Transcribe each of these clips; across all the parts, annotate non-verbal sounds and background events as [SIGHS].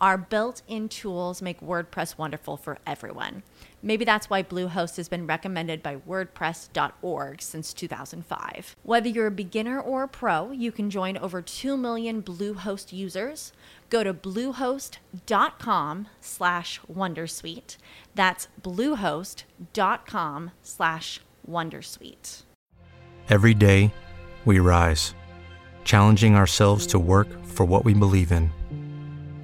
Our built in tools make WordPress wonderful for everyone. Maybe that's why Bluehost has been recommended by WordPress.org since 2005. Whether you're a beginner or a pro, you can join over 2 million Bluehost users. Go to bluehost.com slash Wondersuite. That's bluehost.com slash Wondersuite. Every day, we rise, challenging ourselves to work for what we believe in.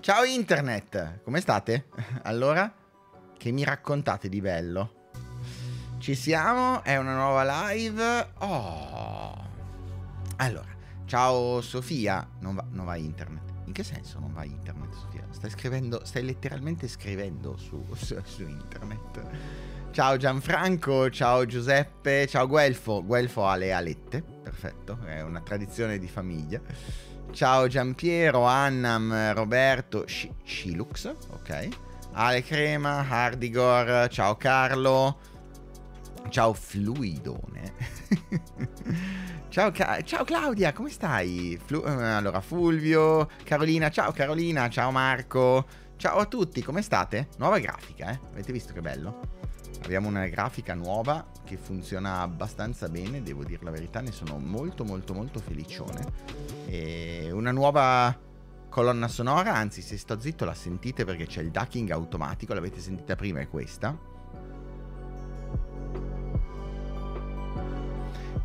Ciao internet, come state? [LAUGHS] Allora? Che mi raccontate di bello? Ci siamo? È una nuova live? Oh. Allora, ciao Sofia. Non va, non va internet. In che senso non va internet, Sofia? Stai scrivendo, stai letteralmente scrivendo su, [LAUGHS] su, su internet. Ciao Gianfranco, ciao Giuseppe, ciao Guelfo. Guelfo ha le alette, perfetto, è una tradizione di famiglia. Ciao Giampiero, Annam, Roberto, Shilux, ok. Ale Crema, Hardigor, ciao Carlo, ciao Fluidone. [LAUGHS] ciao, Ca- ciao, Claudia, come stai? Flu- eh, allora, Fulvio, Carolina, ciao Carolina, ciao Marco, ciao a tutti, come state? Nuova grafica, eh? Avete visto che bello? Abbiamo una grafica nuova che funziona abbastanza bene, devo dire la verità, ne sono molto molto molto felicione. E una nuova colonna sonora, anzi se sto zitto la sentite perché c'è il ducking automatico, l'avete sentita prima, è questa.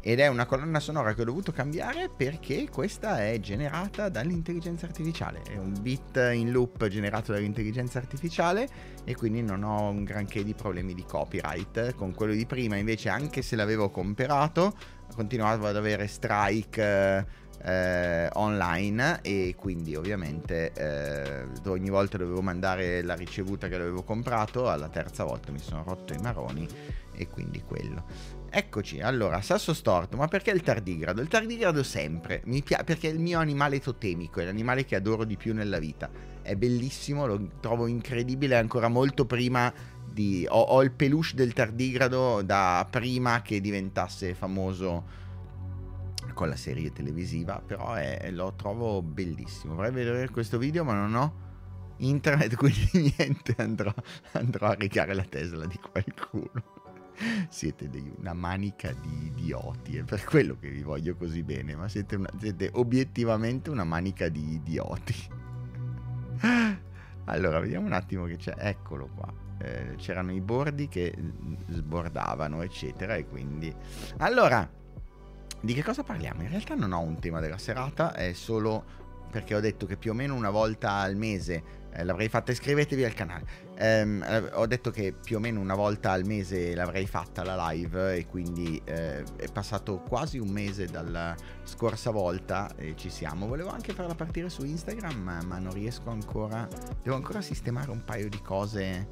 Ed è una colonna sonora che ho dovuto cambiare perché questa è generata dall'intelligenza artificiale. È un beat in loop generato dall'intelligenza artificiale e quindi non ho un granché di problemi di copyright. Con quello di prima invece anche se l'avevo comperato continuavo ad avere strike eh, online e quindi ovviamente eh, ogni volta dovevo mandare la ricevuta che l'avevo comprato, alla terza volta mi sono rotto i maroni e quindi quello. Eccoci, allora, sasso storto, ma perché il tardigrado? Il tardigrado sempre, mi piace perché è il mio animale totemico, è l'animale che adoro di più nella vita. È bellissimo, lo trovo incredibile ancora molto prima di... Ho, ho il peluche del tardigrado da prima che diventasse famoso con la serie televisiva, però è, lo trovo bellissimo. Vorrei vedere questo video, ma non ho internet, [LAUGHS] quindi niente, andrò, andrò a rigare la Tesla di qualcuno. Siete dei, una manica di idioti, è per quello che vi voglio così bene, ma siete, una, siete obiettivamente una manica di idioti. Allora, vediamo un attimo che c'è. Eccolo qua. Eh, c'erano i bordi che sbordavano, eccetera, e quindi... Allora, di che cosa parliamo? In realtà non ho un tema della serata, è solo perché ho detto che più o meno una volta al mese eh, l'avrei fatta. Iscrivetevi al canale. Um, ho detto che più o meno una volta al mese l'avrei fatta la live e quindi eh, è passato quasi un mese dalla scorsa volta e ci siamo. Volevo anche farla partire su Instagram, ma non riesco ancora. Devo ancora sistemare un paio di cose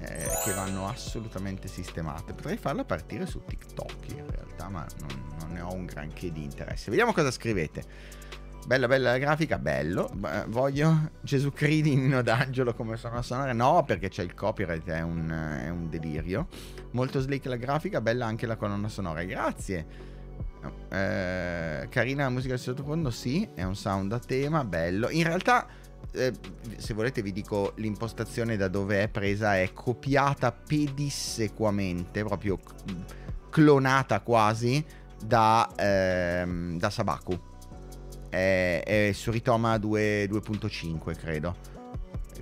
eh, che vanno assolutamente sistemate. Potrei farla partire su TikTok in realtà, ma non, non ne ho un granché di interesse. Vediamo cosa scrivete. Bella bella la grafica, bello. voglio Gesù Cridi in Nino d'Angelo come sono a suonare? No, perché c'è il copyright, è un, è un delirio. Molto slick la grafica, bella anche la colonna sonora. Grazie. Eh, carina la musica del sottofondo, sì, è un sound a tema, bello. In realtà eh, se volete vi dico l'impostazione da dove è presa, è copiata pedissequamente, proprio clonata quasi da, ehm, da Sabaku. È, è Suritoma 2, 2.5 credo,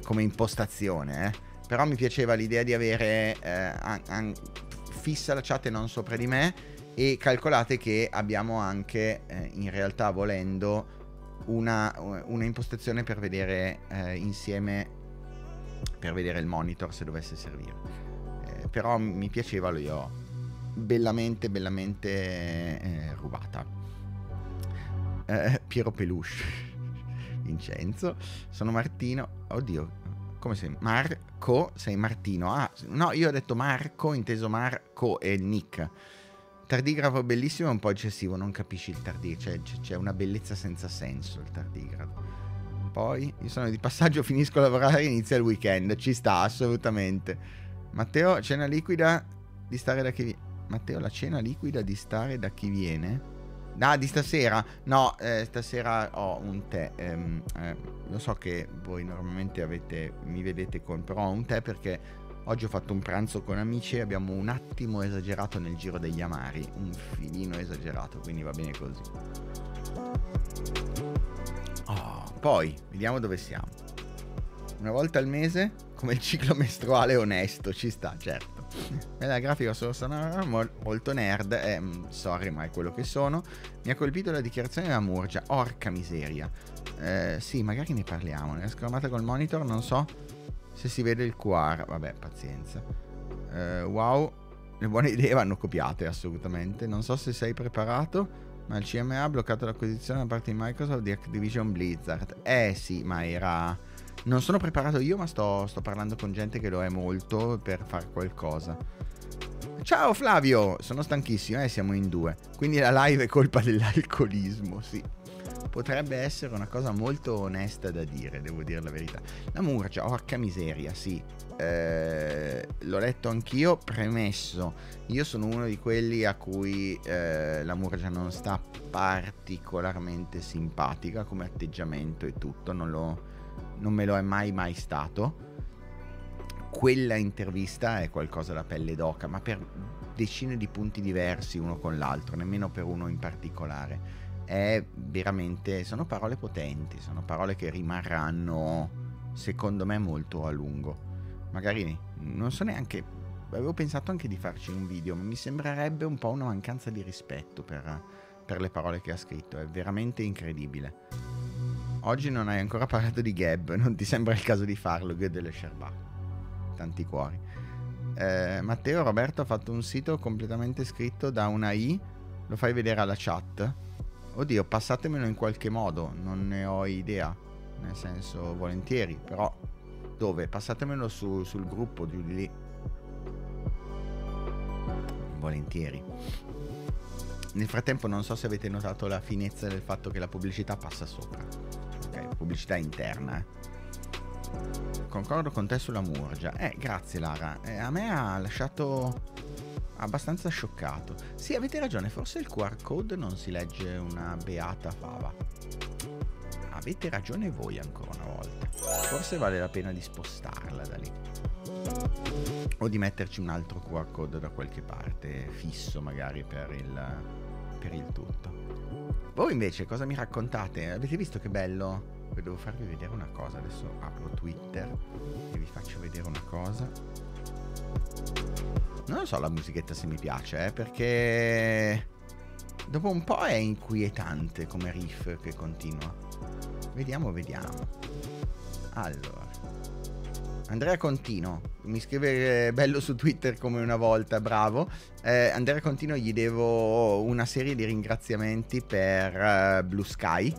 come impostazione. Eh. Però mi piaceva l'idea di avere eh, an- an- fissa la chat e non sopra di me e calcolate che abbiamo anche eh, in realtà volendo una, una impostazione per vedere eh, insieme per vedere il monitor se dovesse servire eh, però mi piaceva lo io bellamente bellamente eh, rubata eh, Piero Peluche Vincenzo sono Martino oddio come sei Marco sei Martino ah no io ho detto Marco inteso Marco e nick Tardigrafo bellissimo è un po' eccessivo, non capisci il tardigrafo, cioè, c'è una bellezza senza senso il tardigrafo. Poi, io sono di passaggio, [LAUGHS] finisco a lavorare inizia il weekend, ci sta assolutamente. Matteo, cena liquida di stare da chi viene. Matteo, la cena liquida di stare da chi viene? Ah, di stasera? No, eh, stasera ho un tè. Ehm, eh, lo so che voi normalmente avete, mi vedete con, però ho un tè perché Oggi ho fatto un pranzo con amici e abbiamo un attimo esagerato nel giro degli amari, un filino esagerato, quindi va bene così. Oh, poi, vediamo dove siamo. Una volta al mese, come il ciclo mestruale onesto, ci sta, certo. [LAUGHS] Bella grafica solo sono molto nerd, eh, sorry ma è quello che sono. Mi ha colpito la dichiarazione della Murgia, orca miseria. Eh, sì, magari ne parliamo, ne schermata col monitor, non so se si vede il QR, vabbè, pazienza. Uh, wow, le buone idee vanno copiate assolutamente. Non so se sei preparato, ma il CMA ha bloccato l'acquisizione da parte di Microsoft di Activision Blizzard. Eh sì, ma era... Non sono preparato io, ma sto, sto parlando con gente che lo è molto per fare qualcosa. Ciao Flavio, sono stanchissimo, eh, siamo in due. Quindi la live è colpa dell'alcolismo, sì potrebbe essere una cosa molto onesta da dire, devo dire la verità. La Murgia, orca miseria, sì. Eh, l'ho letto anch'io, premesso, io sono uno di quelli a cui eh, la Murgia non sta particolarmente simpatica come atteggiamento e tutto, non, lo, non me lo è mai mai stato. Quella intervista è qualcosa da pelle d'oca, ma per decine di punti diversi uno con l'altro, nemmeno per uno in particolare è veramente, sono parole potenti, sono parole che rimarranno secondo me molto a lungo. Magari non so neanche, avevo pensato anche di farci un video, ma mi sembrerebbe un po' una mancanza di rispetto per, per le parole che ha scritto, è veramente incredibile. Oggi non hai ancora parlato di Gab, non ti sembra il caso di farlo, Gab delle Sherba. Tanti cuori. Eh, Matteo Roberto ha fatto un sito completamente scritto da una I, lo fai vedere alla chat? Oddio, passatemelo in qualche modo, non ne ho idea. Nel senso, volentieri, però dove? Passatemelo su, sul gruppo giù di lì. Volentieri. Nel frattempo non so se avete notato la finezza del fatto che la pubblicità passa sopra. Ok, pubblicità interna. Eh. Concordo con te sulla Murgia. Eh, grazie Lara. Eh, a me ha lasciato abbastanza scioccato. Sì, avete ragione, forse il QR code non si legge una beata fava. Avete ragione voi ancora una volta. Forse vale la pena di spostarla da lì. O di metterci un altro QR code da qualche parte, fisso magari per il, per il tutto. Voi invece cosa mi raccontate? Avete visto che bello? Devo farvi vedere una cosa, adesso apro Twitter e vi faccio vedere una cosa. Non so la musichetta se mi piace, eh, perché dopo un po' è inquietante come riff che continua. Vediamo, vediamo. Allora. Andrea Contino, mi scrive bello su Twitter come una volta, bravo. Eh, Andrea Contino gli devo una serie di ringraziamenti per uh, Blue Sky.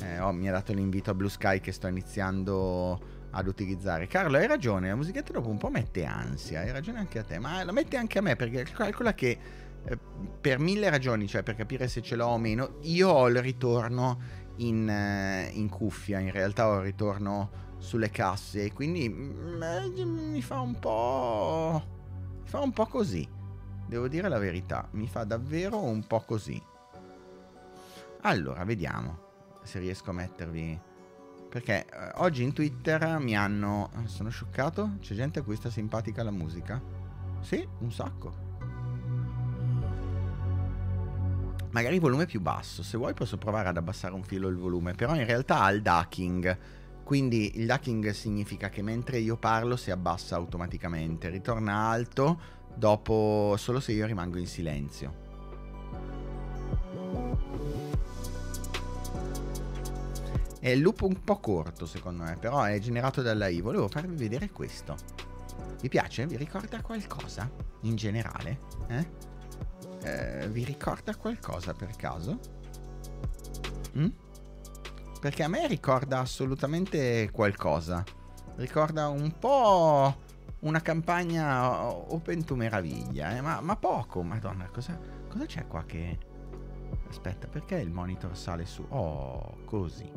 Eh, oh, mi ha dato l'invito a Blue Sky che sto iniziando ad utilizzare. Carlo, hai ragione, la musichetta dopo un po' mette ansia, hai ragione anche a te, ma la mette anche a me perché calcola che eh, per mille ragioni, cioè per capire se ce l'ho o meno, io ho il ritorno in, eh, in cuffia, in realtà ho il ritorno sulle casse, quindi mm, eh, mi fa un po'... mi fa un po' così, devo dire la verità, mi fa davvero un po' così. Allora, vediamo se riesco a mettervi perché eh, oggi in Twitter mi hanno... Sono scioccato? C'è gente a cui sta simpatica la musica? Sì, un sacco. magari volume più basso. Se vuoi posso provare ad abbassare un filo il volume, però in realtà ha il ducking. Quindi il ducking significa che mentre io parlo si abbassa automaticamente, ritorna alto dopo solo se io rimango in silenzio. È il loop un po' corto secondo me, però è generato dalla I. Volevo farvi vedere questo. Vi piace? Vi ricorda qualcosa? In generale? Eh? Eh, vi ricorda qualcosa per caso? Mm? Perché a me ricorda assolutamente qualcosa. Ricorda un po' una campagna Open to Meraviglia, eh? ma, ma, poco. Madonna, cosa, cosa c'è qua che... Aspetta, perché il monitor sale su? Oh, così.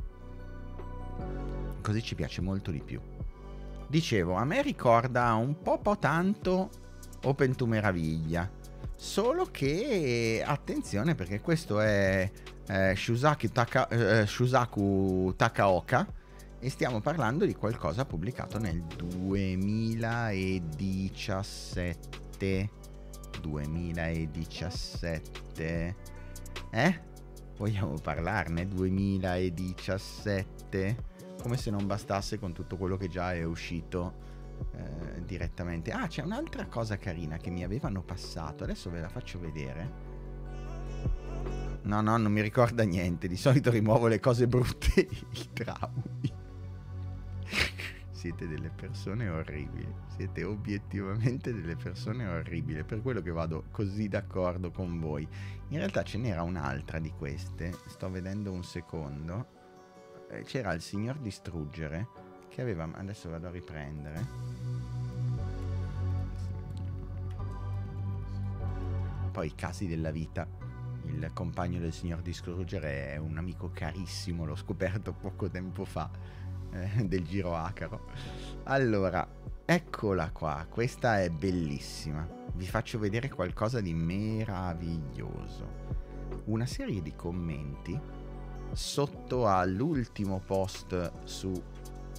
Così ci piace molto di più. Dicevo, a me ricorda un po' po' tanto Open to Meraviglia. Solo che attenzione perché questo è eh, Taka, eh, Shusaku Takaoka e stiamo parlando di qualcosa pubblicato nel 2017. 2017. Eh? Vogliamo parlarne? 2017? Come se non bastasse con tutto quello che già è uscito eh, direttamente. Ah, c'è un'altra cosa carina che mi avevano passato. Adesso ve la faccio vedere. No, no, non mi ricorda niente. Di solito rimuovo le cose brutte i traumi. [LAUGHS] Siete delle persone orribili. Siete obiettivamente delle persone orribili. Per quello che vado così d'accordo con voi. In realtà ce n'era un'altra di queste. Sto vedendo un secondo. Eh, c'era il signor Distruggere che aveva. Adesso vado a riprendere. Poi i casi della vita il compagno del signor Distruggere è un amico carissimo, l'ho scoperto poco tempo fa eh, del giro acaro. Allora, eccola qua, questa è bellissima. Vi faccio vedere qualcosa di meraviglioso. Una serie di commenti sotto all'ultimo post su,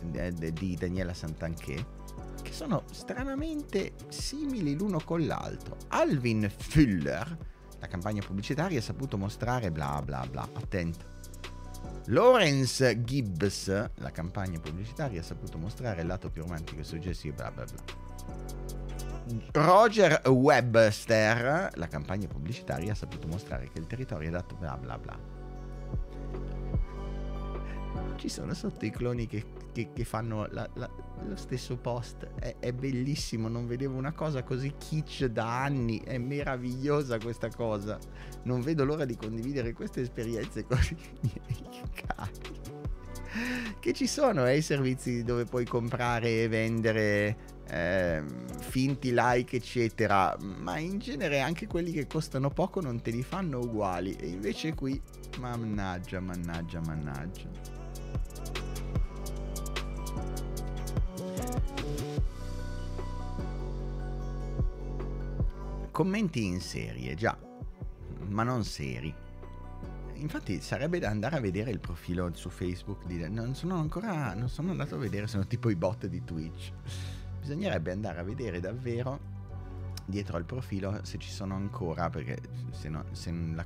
di Daniela Santanché che sono stranamente simili l'uno con l'altro. Alvin Fuller, la campagna pubblicitaria, ha saputo mostrare bla bla bla. Attento Lawrence Gibbs, la campagna pubblicitaria, ha saputo mostrare il lato più romantico e suggestivo, bla bla bla. Roger Webster, la campagna pubblicitaria, ha saputo mostrare che il territorio è dato bla bla bla. Ci sono sotto i cloni che, che, che fanno la, la, lo stesso post. È, è, bellissimo, non vedevo una cosa così kitsch da anni. È meravigliosa questa cosa. Non vedo l'ora di condividere queste esperienze con i miei cari. Che ci sono eh, i servizi dove puoi comprare e vendere eh, finti like, eccetera. Ma in genere anche quelli che costano poco non te li fanno uguali. E invece qui, mannaggia, mannaggia, mannaggia. Commenti in serie, già, ma non seri. Infatti sarebbe da andare a vedere il profilo su Facebook di... Non sono ancora... non sono andato a vedere, sono tipo i bot di Twitch. Bisognerebbe andare a vedere davvero dietro al profilo se ci sono ancora, perché se, no, se la,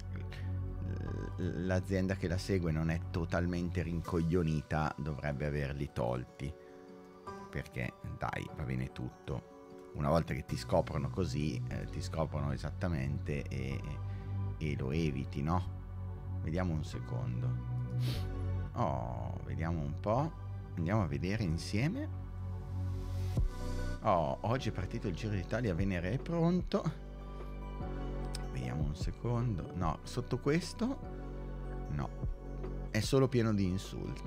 l'azienda che la segue non è totalmente rincoglionita dovrebbe averli tolti. Perché dai, va bene tutto una volta che ti scoprono così, eh, ti scoprono esattamente e, e, lo eviti, no? Vediamo un secondo. Oh, vediamo un po'. Andiamo a vedere insieme. Oh, oggi è partito il Giro d'Italia, Venere è pronto. Vediamo un secondo. No, sotto questo no. È solo pieno di insulti.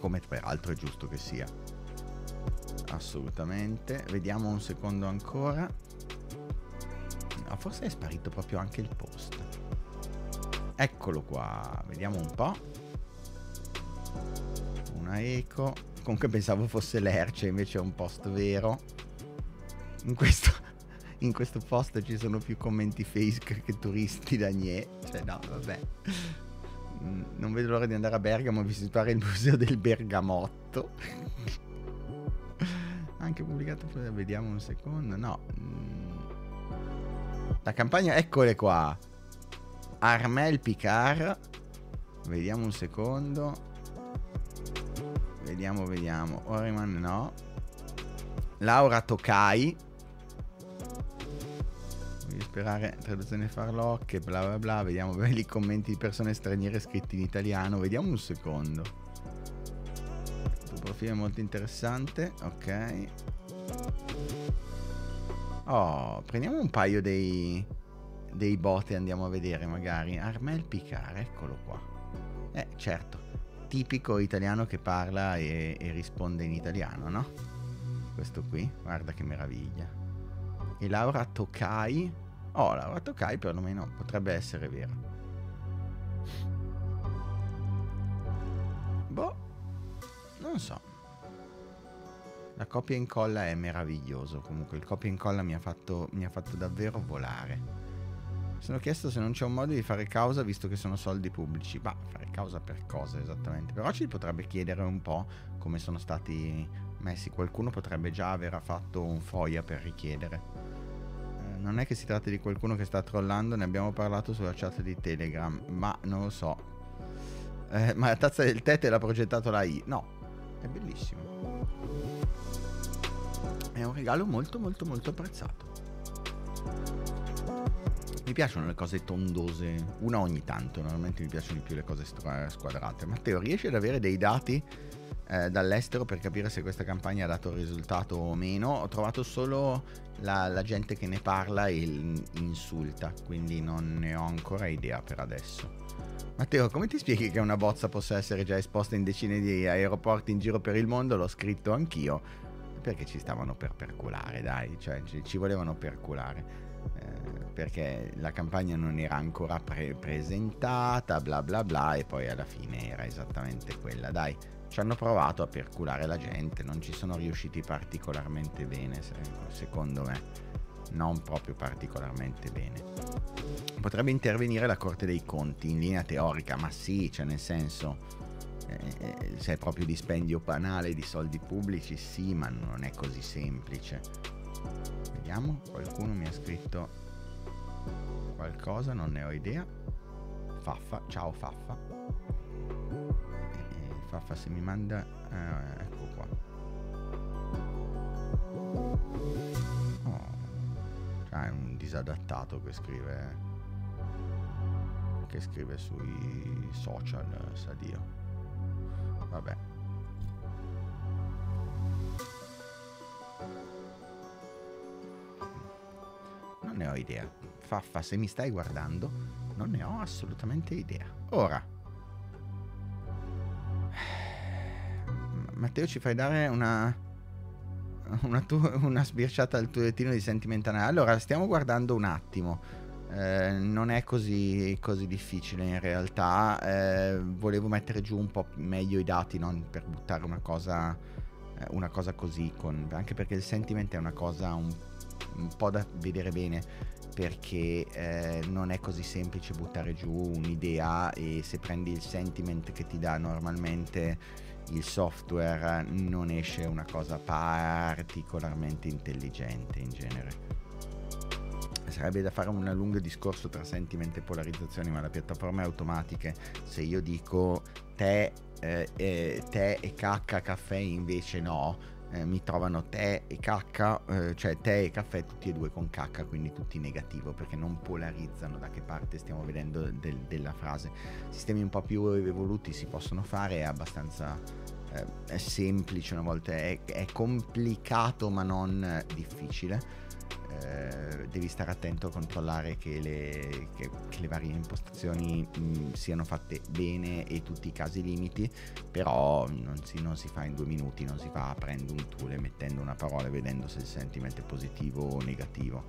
Come peraltro è giusto che sia assolutamente. Vediamo un secondo ancora. No, forse è sparito proprio anche il post. Eccolo qua, vediamo un po'. Una eco. Comunque pensavo fosse l'Erce, invece è un post vero. In questo, [LAUGHS] in questo post ci sono più commenti fake che turisti da Gne. Cioè no, vabbè. Mm, non vedo l'ora di andare a Bergamo a visitare il museo del bergamotto anche pubblicato vediamo un secondo no mm. la campagna eccole qua Armel Picard. Vediamo un secondo. Vediamo, vediamo. Oriman no. Laura Tokai. Voglio sperare traduzione farlocche, bla bla bla. Vediamo beh, [LAUGHS] i commenti di persone straniere scritti in italiano. Vediamo un secondo. Profilo molto interessante. Ok. Oh, prendiamo un paio dei, dei bot e andiamo a vedere magari. Armel Picard, eccolo qua. Eh, certo. Tipico italiano che parla e, e risponde in italiano, no? Questo qui, guarda che meraviglia. E Laura Tokai. Oh, Laura Tokai perlomeno potrebbe essere vero. Non so. La copia e incolla è meraviglioso. Comunque, il copia e incolla mi ha fatto, mi ha fatto davvero volare. Mi sono chiesto se non c'è un modo di fare causa visto che sono soldi pubblici. Ma fare causa per cosa esattamente? Però ci potrebbe chiedere un po' come sono stati messi. Qualcuno potrebbe già aver fatto un foia per richiedere. Eh, non è che si tratti di qualcuno che sta trollando, ne abbiamo parlato sulla chat di Telegram, ma non lo so. Eh, ma la tazza del tè te l'ha progettato la I. No, è bellissimo. È un regalo molto molto molto apprezzato. Mi piacciono le cose tondose, una ogni tanto, normalmente mi piacciono di più le cose squadrate. Matteo, riesci ad avere dei dati eh, dall'estero per capire se questa campagna ha dato risultato o meno? Ho trovato solo la, la gente che ne parla e insulta, quindi non ne ho ancora idea per adesso. Matteo, come ti spieghi che una bozza possa essere già esposta in decine di aeroporti in giro per il mondo? L'ho scritto anch'io, perché ci stavano per perculare, dai, cioè ci, volevano perculare. Eh, perché la campagna non era ancora pre- presentata, bla bla bla, e poi alla fine era esattamente quella. Dai, ci hanno provato a perculare la gente, non ci sono riusciti particolarmente bene, secondo me. Non proprio particolarmente bene. Potrebbe intervenire la Corte dei Conti in linea teorica, ma sì, cioè nel senso, eh, eh se è proprio dispendio banale di soldi pubblici, sì, ma non è così semplice. Vediamo, qualcuno mi ha scritto qualcosa, non ne ho idea. Faffa, ciao Faffa. E Faffa se mi manda... Eh, ecco qua. Cioè è un disadattato che scrive... Che scrive sui social, sa Dio. Vabbè. Non ne ho idea. Faffa, se mi stai guardando, non ne ho assolutamente idea. Ora. [SIGHS] Matteo, ci fai dare una. Una, tu, una sbirciata al tuo lettino di sentimentale. Allora, stiamo guardando un attimo. Eh, non è così, così, difficile in realtà. Eh, volevo mettere giù un po' meglio i dati, non per buttare una cosa, eh, una cosa così. Con, anche perché il sentiment è una cosa un, un po' da vedere bene perché eh, non è così semplice buttare giù un'idea e se prendi il sentiment che ti dà normalmente il software non esce una cosa particolarmente intelligente in genere. Sarebbe da fare un lungo discorso tra sentiment e polarizzazioni, ma le piattaforme automatiche, se io dico tè, eh, eh, tè e cacca, caffè invece no, eh, mi trovano tè e cacca, eh, cioè tè e caffè tutti e due con cacca, quindi tutti negativo, perché non polarizzano da che parte stiamo vedendo del, della frase. Sistemi un po' più evoluti si possono fare, è abbastanza eh, è semplice una volta, è, è complicato ma non difficile eh, devi stare attento a controllare che le, che, che le varie impostazioni mh, mm, siano fatte bene e tutti i casi limiti, però non si, non si, fa in due minuti, non si fa aprendo un tool e mettendo una parola e vedendo se il sentimento è positivo o negativo.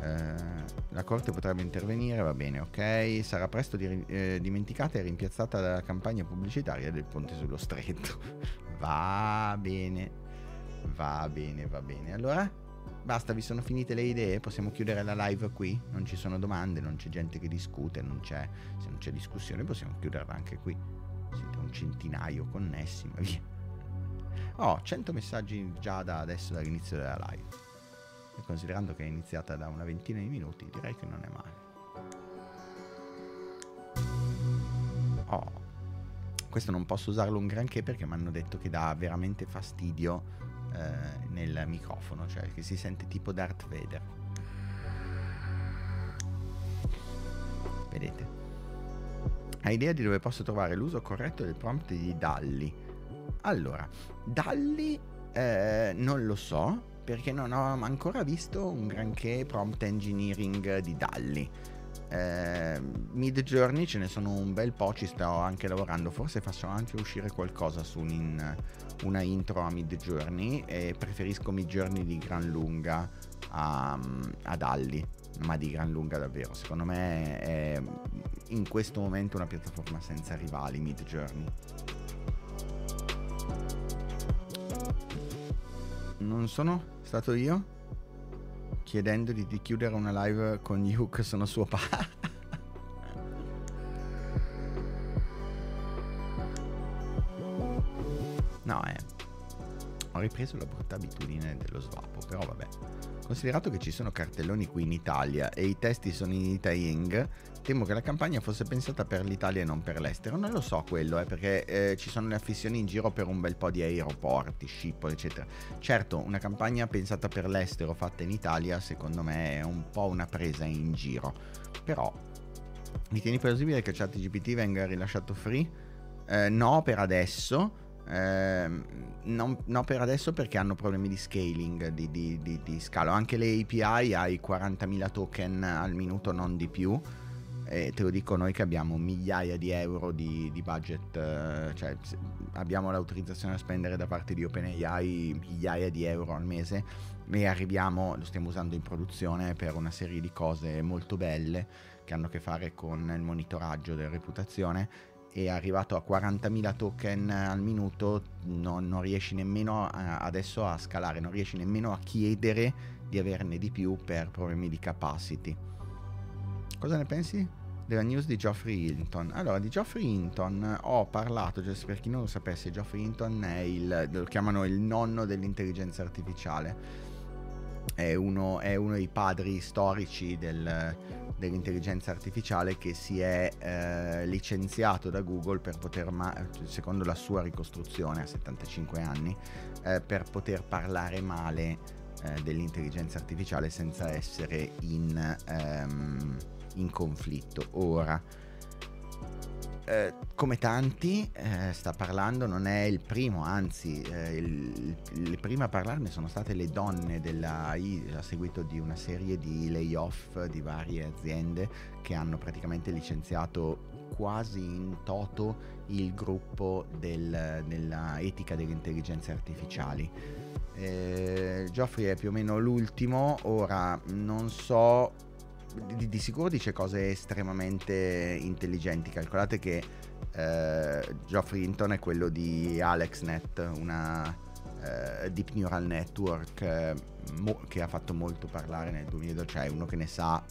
Eh, la corte potrebbe intervenire, va bene, ok. Sarà presto di, eh, dimenticata e rimpiazzata dalla campagna pubblicitaria del ponte sullo stretto. [LAUGHS] va bene, va bene, va bene. Allora, Basta, vi sono finite le idee, possiamo chiudere la live qui, non ci sono domande, non c'è gente che discute, non se non c'è discussione possiamo chiuderla anche qui. Siete un centinaio connessi, ma via. Ho 100 messaggi già da adesso dall'inizio della live. E considerando che è iniziata da una ventina di minuti, direi che non è male. Oh, questo non posso usarlo un granché perché mi hanno detto che dà veramente fastidio eh, nel microfono, cioè che si sente tipo Darth Vader. Vedete? Hai idea di dove posso trovare l'uso corretto del prompt di Dalli? Allora, Dalli eh, non lo so perché non ho ancora visto un granché prompt engineering di Dalli. Eh, Mid Journey ce ne sono un bel po', ci sto anche lavorando, forse faccio anche uscire qualcosa su un in, una intro a Mid Journey e preferisco Mid Journey di gran lunga a, a Dalli, ma di gran lunga davvero. Secondo me è in questo momento una piattaforma senza rivali Mid Journey. Non sono stato io? Chiedendogli di chiudere una live con Yuke sono suo padre. [LAUGHS] no, eh. Ho ripreso la brutta abitudine dello svapo, però vabbè. Considerato che ci sono cartelloni qui in Italia e i testi sono in Itaying, temo che la campagna fosse pensata per l'Italia e non per l'estero. Non lo so quello, eh, perché eh, ci sono le affissioni in giro per un bel po' di aeroporti, Schiphol, eccetera. Certo, una campagna pensata per l'estero fatta in Italia, secondo me, è un po' una presa in giro. Però, ritieni plausibile che ChatGPT venga rilasciato free? Eh, no, per adesso. Eh, non, no, per adesso perché hanno problemi di scaling, di, di, di, di scalo. Anche le API hai 40.000 token al minuto, non di più e te lo dico noi che abbiamo migliaia di euro di, budget, eh, cioè abbiamo l'autorizzazione a spendere da parte di OpenAI migliaia di euro al mese e arriviamo, lo stiamo usando in produzione per una serie di cose molto belle che hanno a che fare con il monitoraggio della reputazione e arrivato a 40.000 token al minuto non, non riesci nemmeno a, adesso a scalare, non riesci nemmeno a chiedere di averne di più per problemi di capacity. Cosa ne pensi? della news di Geoffrey Hinton. Allora, di Geoffrey Hinton ho parlato, cioè, per chi non lo sapesse, Geoffrey Hinton è il, lo chiamano il nonno dell'intelligenza artificiale. È uno, è uno dei padri storici del, dell'intelligenza artificiale che si è eh, licenziato da Google per poter, ma- secondo la sua ricostruzione a 75 anni, eh, per poter parlare male eh, dell'intelligenza artificiale senza essere in... Ehm, in conflitto. Ora, eh, come tanti, eh, sta parlando, non è il primo, anzi, eh, il, le prime a parlarne sono state le donne dell'AI, a seguito di una serie di layoff di varie aziende che hanno praticamente licenziato quasi in toto il gruppo del, della etica delle intelligenze artificiali. Eh, Geoffrey è più o meno l'ultimo, ora non so di, di, sicuro dice cose estremamente intelligenti. Calcolate che eh, Geoffrey Hinton è quello di AlexNet, una eh, deep neural network eh, mo- che ha fatto molto parlare nel 2012, cioè uno che ne sa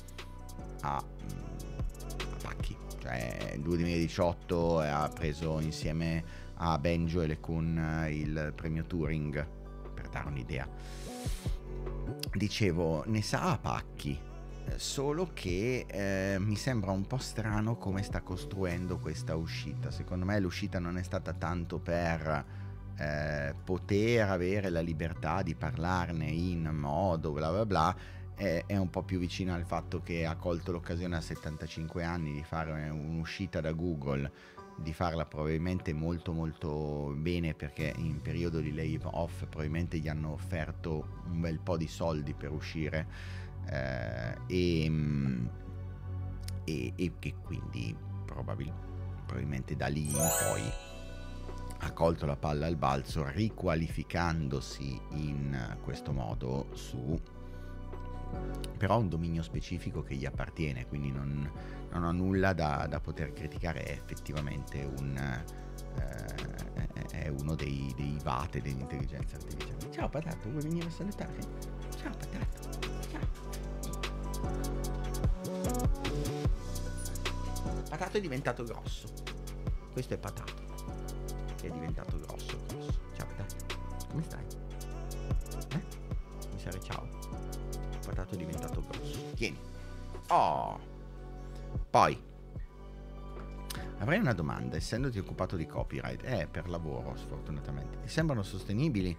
a, a pacchi. Cioè, nel 2018 ha preso insieme a Benjo e LeCun il premio Turing, per dare un'idea. Dicevo, ne sa a pacchi solo che eh, mi sembra un po' strano come sta costruendo questa uscita. Secondo me l'uscita non è stata tanto per eh, poter avere la libertà di parlarne in modo bla bla bla, è, è, un po' più vicino al fatto che ha colto l'occasione a 75 anni di fare un'uscita da Google, di farla probabilmente molto molto bene perché in periodo di lay off probabilmente gli hanno offerto un bel po' di soldi per uscire eh, e, mm, e, e, che quindi probabil, probabilmente da lì in poi ha colto la palla al balzo riqualificandosi in questo modo su però un dominio specifico che gli appartiene quindi non, non ho nulla da, da, poter criticare è effettivamente un, eh, è uno dei, dei vate dell'intelligenza artificiale. Ciao Patato vuoi venire a salutare? ciao Patato Patato è diventato grosso. Questo è Patato. Che è diventato grosso, grosso. Ciao Patato. Come stai? Eh? Mi serve ciao. Patato è diventato grosso. Tieni. Oh. Poi. Avrei una domanda, essendoti occupato di copyright, eh, per lavoro sfortunatamente, ti sembrano sostenibili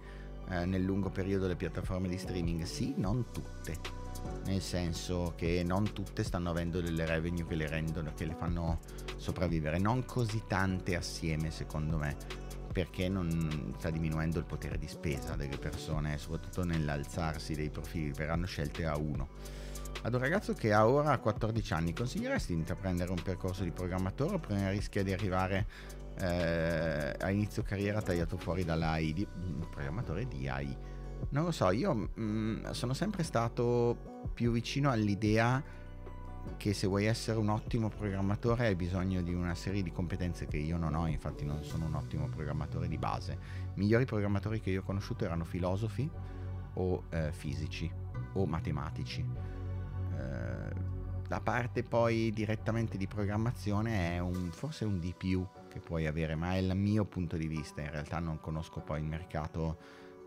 eh, nel lungo periodo le piattaforme di streaming? Sì, non tutte. Nel senso che non tutte stanno avendo delle revenue che le rendono, che le fanno sopravvivere, non così tante assieme secondo me, perché non sta diminuendo il potere di spesa delle persone, soprattutto nell'alzarsi dei profili, verranno scelte a uno. Ad un ragazzo che ha ora 14 anni, consiglieresti di intraprendere un percorso di programmatore oppure rischia di arrivare eh, a inizio carriera tagliato fuori dall'AI, di, programmatore di AI? Non lo so, io mh, mm, sono sempre stato più vicino all'idea che se vuoi essere un ottimo programmatore hai bisogno di una serie di competenze che io non ho, infatti non sono un ottimo programmatore di base. I migliori programmatori che io ho conosciuto erano filosofi o eh, fisici o matematici. Eh, la parte poi direttamente di programmazione è un, forse un di più che puoi avere, ma è il mio punto di vista, in realtà non conosco poi il mercato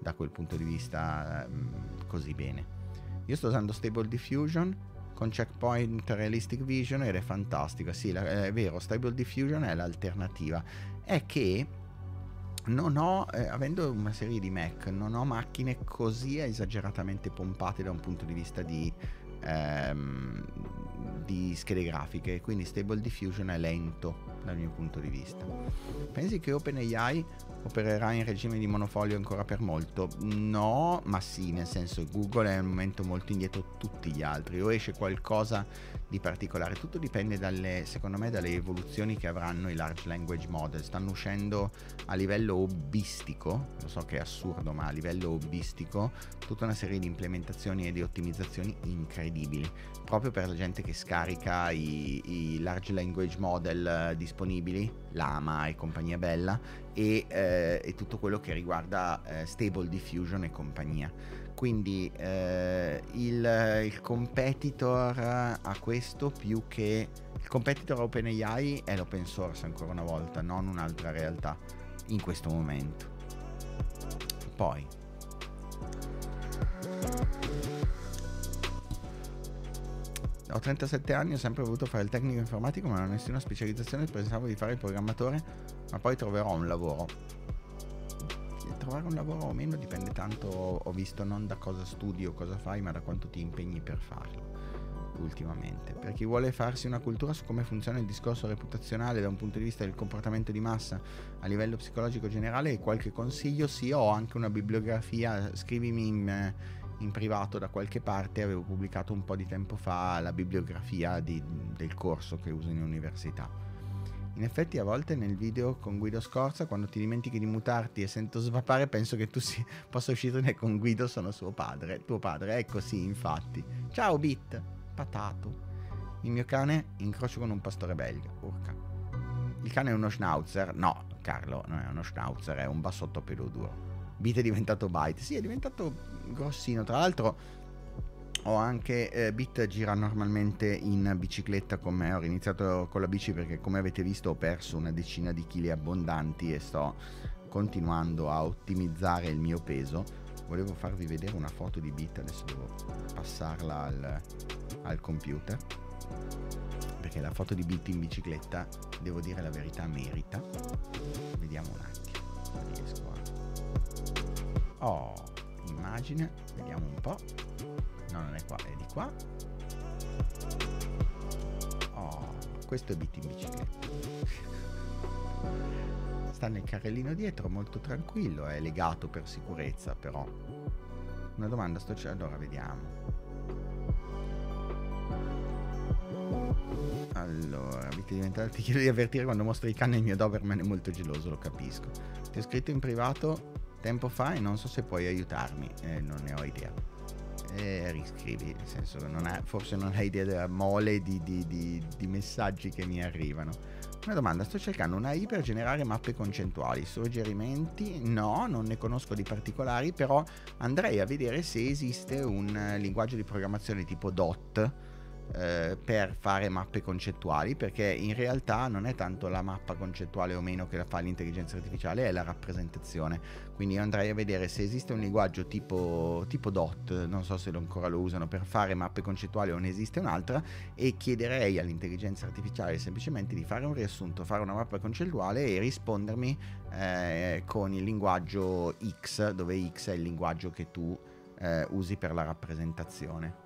da quel punto di vista mh, così bene. Io sto usando Stable Diffusion con Checkpoint Realistic Vision ed è fantastico. Sì, è vero, Stable Diffusion è l'alternativa. È che non ho, eh, avendo una serie di Mac, non ho macchine così esageratamente pompate da un punto di vista di, ehm, di schede grafiche, quindi Stable Diffusion è lento dal mio punto di vista. Pensi che OpenAI opererà in regime di monofolio ancora per molto? No, ma sì, nel senso Google è al momento molto indietro tutti gli altri, o esce qualcosa di particolare, tutto dipende dalle, secondo me, dalle evoluzioni che avranno i large language model, stanno uscendo a livello hobbistico, lo so che è assurdo, ma a livello hobbistico, tutta una serie di implementazioni e di ottimizzazioni incredibili, proprio per la gente che scarica i, i large language model eh, disponibili, Lama e compagnia bella, e, eh, e tutto quello che riguarda eh, Stable Diffusion e compagnia. Quindi eh, il, il competitor a questo più che il competitor OpenAI è l'open source ancora una volta, non un'altra realtà in questo momento. Poi ho 37 anni, ho sempre voluto fare il tecnico informatico, ma non ho nessuna specializzazione, pensavo di fare il programmatore, ma poi troverò un lavoro. Trovare un lavoro o meno dipende tanto, ho visto non da cosa studi o cosa fai, ma da quanto ti impegni per farlo ultimamente. Per chi vuole farsi una cultura su come funziona il discorso reputazionale da un punto di vista del comportamento di massa a livello psicologico generale, qualche consiglio sì, ho anche una bibliografia, scrivimi in, in privato da qualche parte, avevo pubblicato un po' di tempo fa la bibliografia di, del corso che uso in università. In effetti a volte nel video con Guido Scorza, quando ti dimentichi di mutarti e sento svapare, penso che tu si, [LAUGHS] possa uscirne con Guido, sono suo padre, tuo padre, ecco sì, infatti. Ciao Bit, patato. Il mio cane incrocio con un pastore belga, urca. Il cane è uno schnauzer? No, Carlo, non è uno schnauzer, è un bassotto pelo duro. Bit è diventato Byte, sì, è diventato grossino, tra l'altro ho anche eh, Bit gira normalmente in bicicletta con me. Ho iniziato con la bici perché, come avete visto, ho perso una decina di chili abbondanti e sto continuando a ottimizzare il mio peso. Volevo farvi vedere una foto di Bit, adesso devo passarla al, al computer. Perché la foto di Bit in bicicletta, devo dire la verità, merita. Vediamo un attimo. Riesco a. Oh, immagine, vediamo un po'. No, non è qua, è di qua. Oh, questo è Bit in bicicletta. Sta nel carrellino dietro, molto tranquillo, è legato per sicurezza, però. Una domanda sto cercando, allora vediamo. Allora, Bit diventare ti chiedo di avvertire quando mostri il cane il mio Doberman è molto geloso, lo capisco. Ti ho scritto in privato tempo fa e non so se puoi aiutarmi, eh, non ne ho idea e riscrivi, nel senso che non ha, forse non hai idea della mole di, di, di, di, messaggi che mi arrivano. Una domanda, sto cercando una I per generare mappe concettuali, suggerimenti? No, non ne conosco di particolari, però andrei a vedere se esiste un linguaggio di programmazione tipo DOT eh, per fare mappe concettuali perché in realtà non è tanto la mappa concettuale o meno che la fa l'intelligenza artificiale, è la rappresentazione. Quindi andrei a vedere se esiste un linguaggio tipo, tipo DOT, non so se ancora lo usano per fare mappe concettuali o ne esiste un'altra, e chiederei all'intelligenza artificiale semplicemente di fare un riassunto, fare una mappa concettuale e rispondermi eh, con il linguaggio X, dove X è il linguaggio che tu eh, usi per la rappresentazione.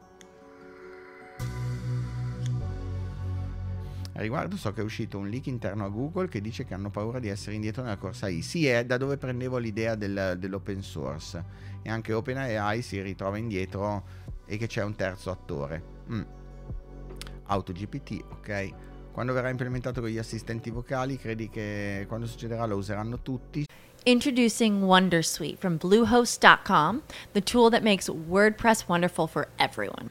A riguardo so che è uscito un leak interno a Google che dice che hanno paura di essere indietro nella corsa I. Sì, è da dove prendevo l'idea del, dell'open source. E anche OpenAI si ritrova indietro e che c'è un terzo attore. Mm. AutoGPT, ok. Quando verrà implementato con gli assistenti vocali, credi che quando succederà lo useranno tutti? Introducing Wondersuite from Bluehost.com, the tool that makes WordPress wonderful for everyone.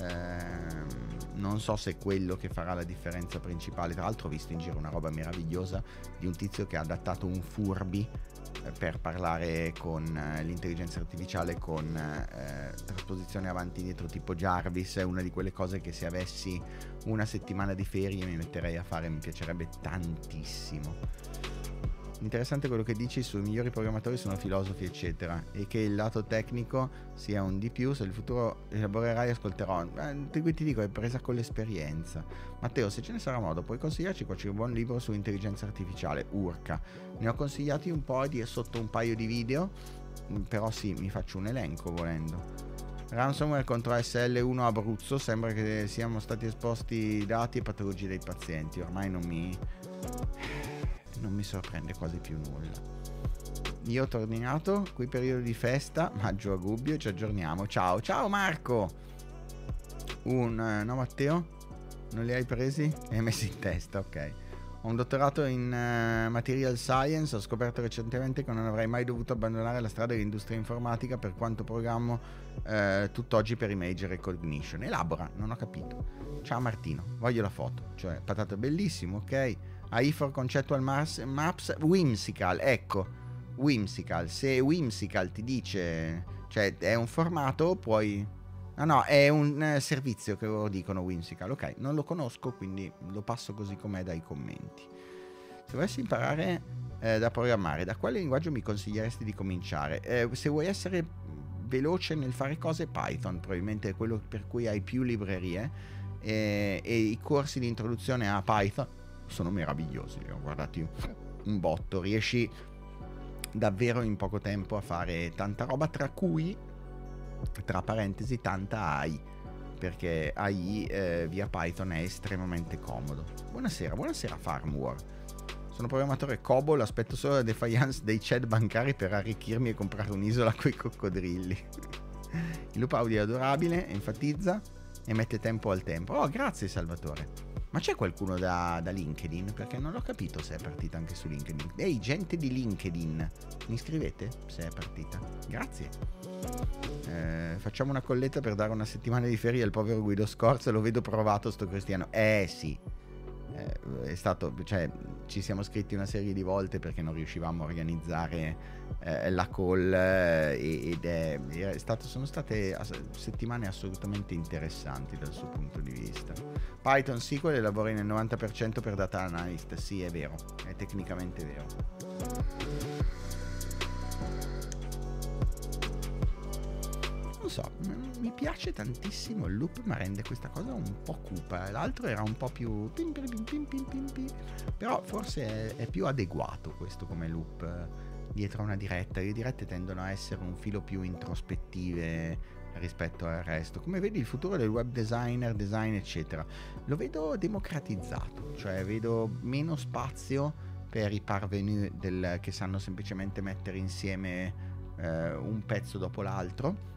Ehm, non so se è quello che farà la differenza principale. Tra l'altro ho visto in giro una roba meravigliosa di un tizio che ha adattato un Furby eh, per parlare con eh, l'intelligenza artificiale con eh, trasposizione avanti e indietro tipo Jarvis. È una di quelle cose che se avessi una settimana di ferie mi metterei a fare, mi piacerebbe tantissimo interessante quello che dici sui migliori programmatori sono filosofi, eccetera, e che il lato tecnico sia un di più. Se il futuro elaborerai, ascolterò. Eh, ti dico, è presa con l'esperienza. Matteo, se ce ne sarà modo, puoi consigliarci qualche buon libro su intelligenza artificiale, Urca. Ne ho consigliati un po' di, sotto un paio di video, mm, però sì, mi faccio un elenco volendo. Ransomware contro SL1 Abruzzo, sembra che siamo stati esposti dati e patologie dei pazienti. Ormai non mi non mi sorprende quasi più nulla. Io ho tornato, qui periodo di festa, maggio a Gubbio, ci aggiorniamo. Ciao, ciao Marco! Un... Uh, no Matteo? Non li hai presi? E hai messi in testa, ok. Ho un dottorato in uh, Material Science, ho scoperto recentemente che non avrei mai dovuto abbandonare la strada dell'industria informatica per quanto programmo uh, tutt'oggi per Image Recognition. Elabora, non ho capito. Ciao Martino, voglio la foto. Cioè, patata bellissimo, ok? AI for Conceptual Maps Whimsical, ecco, Whimsical, se Whimsical ti dice, cioè è un formato, puoi... No, no, è un eh, servizio che loro dicono Whimsical, ok, non lo conosco, quindi lo passo così com'è dai commenti. Se volessi imparare eh, da programmare, da quale linguaggio mi consiglieresti di cominciare? Eh, se vuoi essere veloce nel fare cose, Python probabilmente è quello per cui hai più librerie eh, e i corsi di introduzione a Python sono meravigliosi, li ho guardati un botto, riesci davvero in poco tempo a fare tanta roba, tra cui, tra parentesi, tanta AI, perché AI eh, via Python è estremamente comodo. Buonasera, buonasera Farmwar. Sono programmatore Cobol, aspetto solo la defiance dei chat bancari per arricchirmi e comprare un'isola coi coccodrilli. [LAUGHS] Il lupo audio è adorabile, enfatizza e mette tempo al tempo. Oh, grazie Salvatore. Ma c'è qualcuno da, da, LinkedIn? Perché non l'ho capito se è partita anche su LinkedIn. Ehi, gente di LinkedIn, mi scrivete se è partita? Grazie. Eh, facciamo una colletta per dare una settimana di ferie al povero Guido Scorza. Lo vedo provato sto cristiano. Eh sì, eh, stato, cioè, ci siamo scritti una serie di volte perché non riuscivamo a organizzare eh, la call eh, ed è, è stato, sono state settimane assolutamente interessanti dal suo punto di vista. Python SQL lavora nel 90% per data analyst, sì è vero, è tecnicamente vero. So, mi piace tantissimo il loop, ma rende questa cosa un po' cupa. L'altro era un po' più... Però forse è, è più adeguato questo come loop eh, dietro a una diretta. Le dirette tendono a essere un filo più introspettive rispetto al resto. Come vedi il futuro del web designer, design eccetera, lo vedo democratizzato, cioè vedo meno spazio per i parvenu del, che sanno semplicemente mettere insieme eh, un pezzo dopo l'altro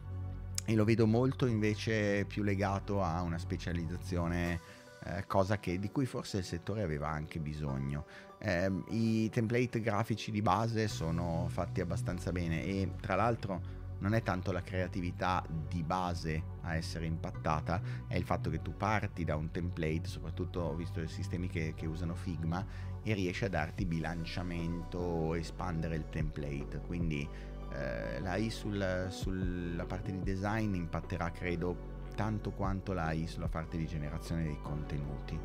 e lo vedo molto invece più legato a una specializzazione eh, cosa che, di cui forse il settore aveva anche bisogno. Eh, I template grafici di base sono fatti abbastanza bene e tra l'altro non è tanto la creatività di base a essere impattata, è il fatto che tu parti da un template, soprattutto visto i sistemi che, che usano Figma, e riesci a darti bilanciamento, espandere il template. Quindi eh, l'AI sul, sulla parte di design impatterà, credo, tanto quanto l'AI sulla parte di generazione dei contenuti.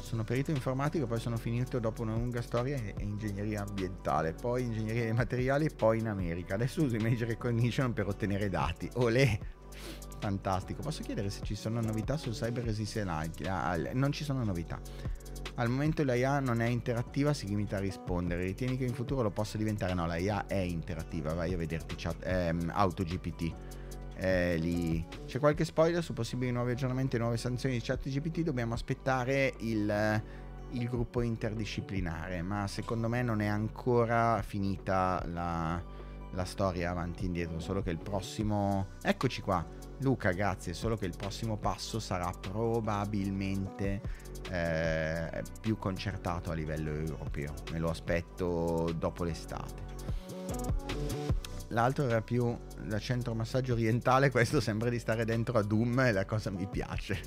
Sono perito informatico, poi sono finito dopo una lunga storia in ingegneria ambientale, poi ingegneria dei materiali e poi in America. Adesso uso Image Recognition per ottenere dati. Olè! Fantastico. Posso chiedere se ci sono novità sul Cyber Resistance? Ah, non ci sono novità. Al momento la IA non è interattiva, si limita a rispondere. Ritieni che in futuro lo possa diventare? No, la IA è interattiva. Vai a vederti chat, ehm, AutoGPT eh, lì. C'è qualche spoiler su possibili nuovi aggiornamenti e nuove sanzioni di ChatGPT? Dobbiamo aspettare il, il, gruppo interdisciplinare, ma secondo me non è ancora finita la, la storia avanti e indietro, solo che il prossimo... Eccoci qua, Luca, grazie, solo che il prossimo passo sarà probabilmente eh, più concertato a livello europeo. Me lo aspetto dopo l'estate l'altro era più da centro massaggio orientale, questo sembra di stare dentro a Doom e la cosa mi piace.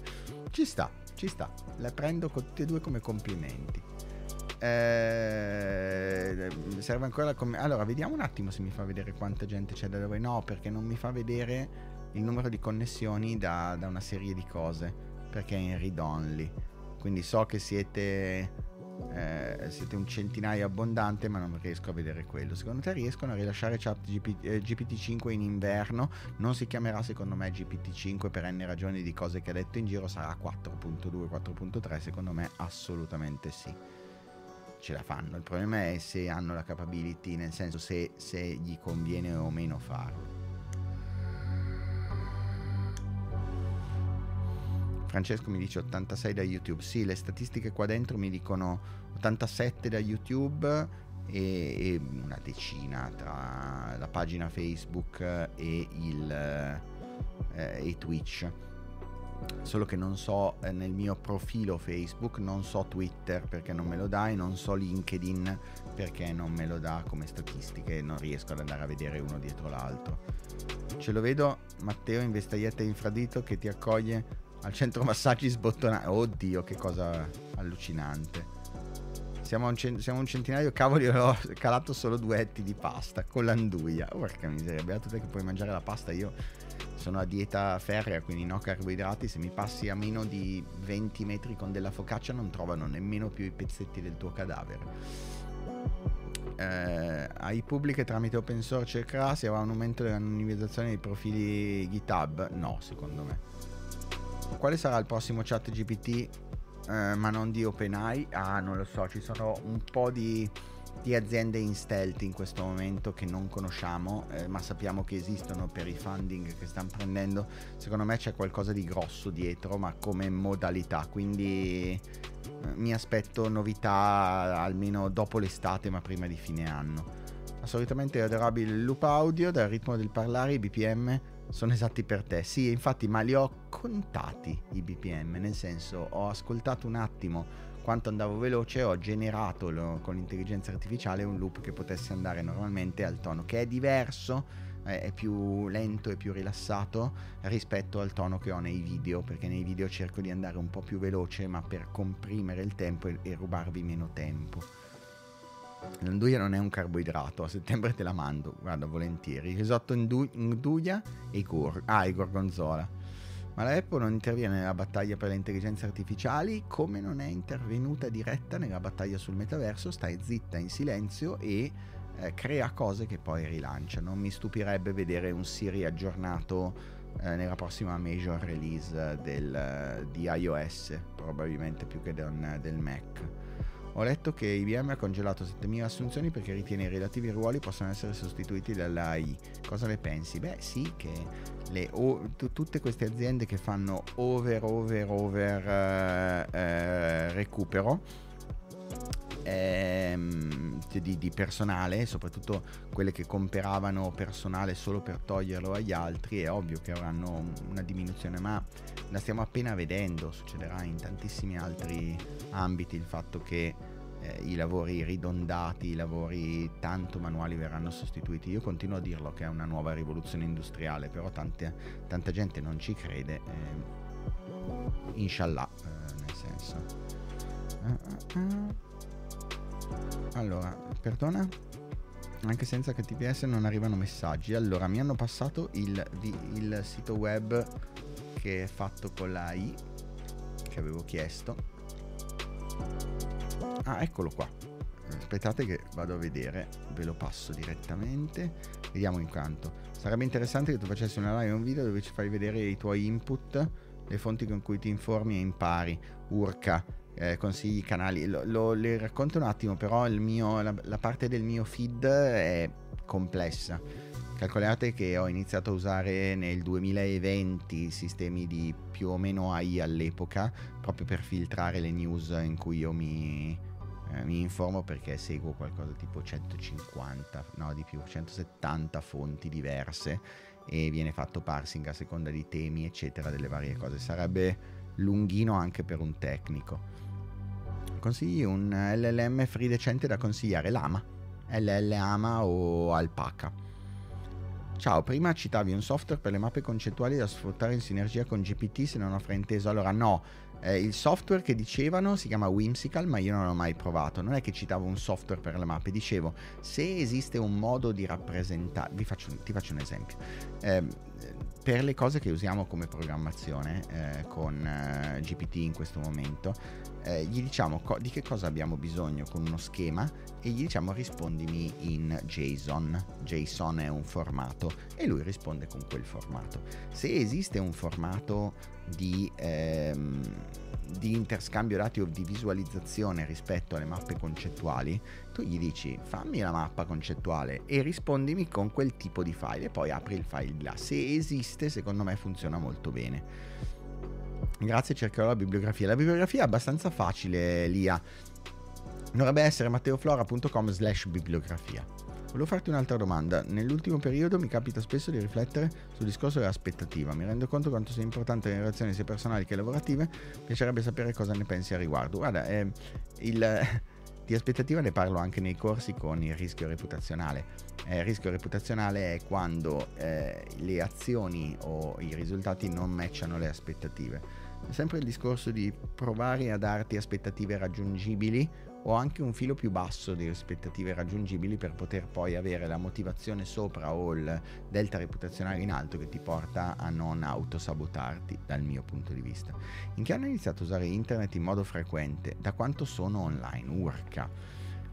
Ci sta, ci sta, la prendo tutti e due come complimenti. Eh, serve ancora la com- allora vediamo un attimo se mi fa vedere quanta gente c'è da dove no perché non mi fa vedere il numero di connessioni da, da una serie di cose perché è in read only quindi so che siete eh, siete un centinaio abbondante ma non riesco a vedere quello. Secondo te riescono a rilasciare chat GP, eh, GPT-5 in inverno? Non si chiamerà secondo me GPT-5 per n ragioni di cose che ha detto in giro sarà 4.2 4.3 secondo me assolutamente sì ce la fanno il problema è se hanno la capability nel senso se, se gli conviene o meno farlo Francesco mi dice 86 da YouTube. Sì, le statistiche qua dentro mi dicono 87 da YouTube e, e una decina tra la pagina Facebook e, il, eh, e Twitch. Solo che non so eh, nel mio profilo Facebook, non so Twitter perché non me lo dà e non so LinkedIn perché non me lo dà come statistiche, non riesco ad andare a vedere uno dietro l'altro. Ce lo vedo Matteo in vestaglietta infradito che ti accoglie al centro massaggi sbottonato. Oddio, che cosa allucinante. Siamo un, cent- siamo un centinaio, cavoli, [LAUGHS] ho calato solo due etti di pasta con l'anduia. Porca miseria, beato te che puoi mangiare la pasta. Io sono a dieta ferrea, quindi no carboidrati. Se mi passi a meno di 20 metri con della focaccia non trovano nemmeno più i pezzetti del tuo cadavere. Eh, ai pubbliche tramite open source cercherà se avrà un aumento dell'anonimizzazione dei profili GitHub? No, secondo me. Quale sarà il prossimo chat GPT? Eh, ma non di OpenAI? Ah, non lo so, ci sono un po' di, di aziende in stealth in questo momento che non conosciamo, eh, ma sappiamo che esistono per i funding che stanno prendendo. Secondo me c'è qualcosa di grosso dietro, ma come modalità, quindi eh, mi aspetto novità almeno dopo l'estate, ma prima di fine anno. Solitamente è adorabile il loop audio, dal ritmo del parlare, i BPM sono esatti per te. Sì, infatti, ma li ho contati i BPM, nel senso ho ascoltato un attimo quanto andavo veloce, ho generato lo, con l'intelligenza artificiale un loop che potesse andare normalmente al tono, che è diverso, è più lento e più rilassato rispetto al tono che ho nei video, perché nei video cerco di andare un po' più veloce, ma per comprimere il tempo e, e rubarvi meno tempo. L'anduia non è un carboidrato, a settembre te la mando, guarda, volentieri. Risotto induia e, gor- ah, gorgonzola. Ma la Apple non interviene nella battaglia per le intelligenze artificiali, come non è intervenuta diretta nella battaglia sul metaverso, stai zitta in silenzio e eh, crea cose che poi rilancia. Non mi stupirebbe vedere un Siri aggiornato eh, nella prossima major release del, di iOS, probabilmente più che del, del Mac. Ho letto che IBM ha congelato 7.000 assunzioni perché ritiene i relativi ruoli possano essere sostituiti dall'AI. Cosa ne pensi? Beh sì, che le, o, t- tutte queste aziende che fanno over, over, over eh, eh, recupero ehm, di, di, personale, soprattutto quelle che comperavano personale solo per toglierlo agli altri, è ovvio che avranno una diminuzione, ma la stiamo appena vedendo, succederà in tantissimi altri ambiti il fatto che eh, i lavori ridondati, i lavori tanto manuali verranno sostituiti. Io continuo a dirlo che è una nuova rivoluzione industriale, però tante, tanta gente non ci crede. Eh, inshallah, eh, nel senso. Uh, uh, uh. Allora, perdona? Anche senza HTTPS non arrivano messaggi. Allora, mi hanno passato il, il sito web che è fatto con la I che avevo chiesto. Ah, eccolo qua. Aspettate che vado a vedere, ve lo passo direttamente. Vediamo intanto. Sarebbe interessante che tu facessi una live un video dove ci fai vedere i tuoi input, le fonti con cui ti informi e impari. Urca, eh, consigli, canali, lo, lo, le racconto un attimo, però mio, la, la, parte del mio feed è complessa. Calcolate che ho iniziato a usare nel 2020 sistemi di più o meno AI all'epoca, proprio per filtrare le news in cui io mi, eh, mi informo perché seguo qualcosa tipo 150, no di più, 170 fonti diverse e viene fatto parsing a seconda di temi eccetera delle varie cose. Sarebbe lunghino anche per un tecnico. Consigli un LLM free decente da consigliare, Lama, LLAMA o Alpaca. Ciao, prima citavi un software per le mappe concettuali da sfruttare in sinergia con GPT se non ho frainteso. Allora no, eh, il software che dicevano si chiama Whimsical, ma io non l'ho mai provato. Non è che citavo un software per le mappe, dicevo se esiste un modo di rappresentare. Faccio, ti faccio un esempio. Eh, per le cose che usiamo come programmazione eh, con eh, GPT in questo momento, eh, gli diciamo co- di che cosa abbiamo bisogno con uno schema e gli diciamo rispondimi in JSON. JSON è un formato e lui risponde con quel formato. Se esiste un formato di, ehm, di interscambio dati o di visualizzazione rispetto alle mappe concettuali, tu gli dici fammi la mappa concettuale e rispondimi con quel tipo di file e poi apri il file là. Se esiste, secondo me funziona molto bene. Grazie, cercherò la bibliografia. La bibliografia è abbastanza facile, Lia. Dovrebbe essere matteoflora.com slash bibliografia. Volevo farti un'altra domanda. Nell'ultimo periodo mi capita spesso di riflettere sul discorso dell'aspettativa. Mi rendo conto quanto sia importante nelle relazioni sia personali che lavorative. Mi piacerebbe sapere cosa ne pensi a riguardo. Guarda, eh, il, [LAUGHS] di aspettativa ne parlo anche nei corsi con il rischio reputazionale. Eh, il rischio reputazionale è quando eh, le azioni o i risultati non matchano le aspettative. Sempre il discorso di provare a darti aspettative raggiungibili o anche un filo più basso di aspettative raggiungibili per poter poi avere la motivazione sopra o il delta reputazionale in alto che ti porta a non autosabotarti dal mio punto di vista. In che anno hai iniziato a usare internet in modo frequente? Da quanto sono online? Urca.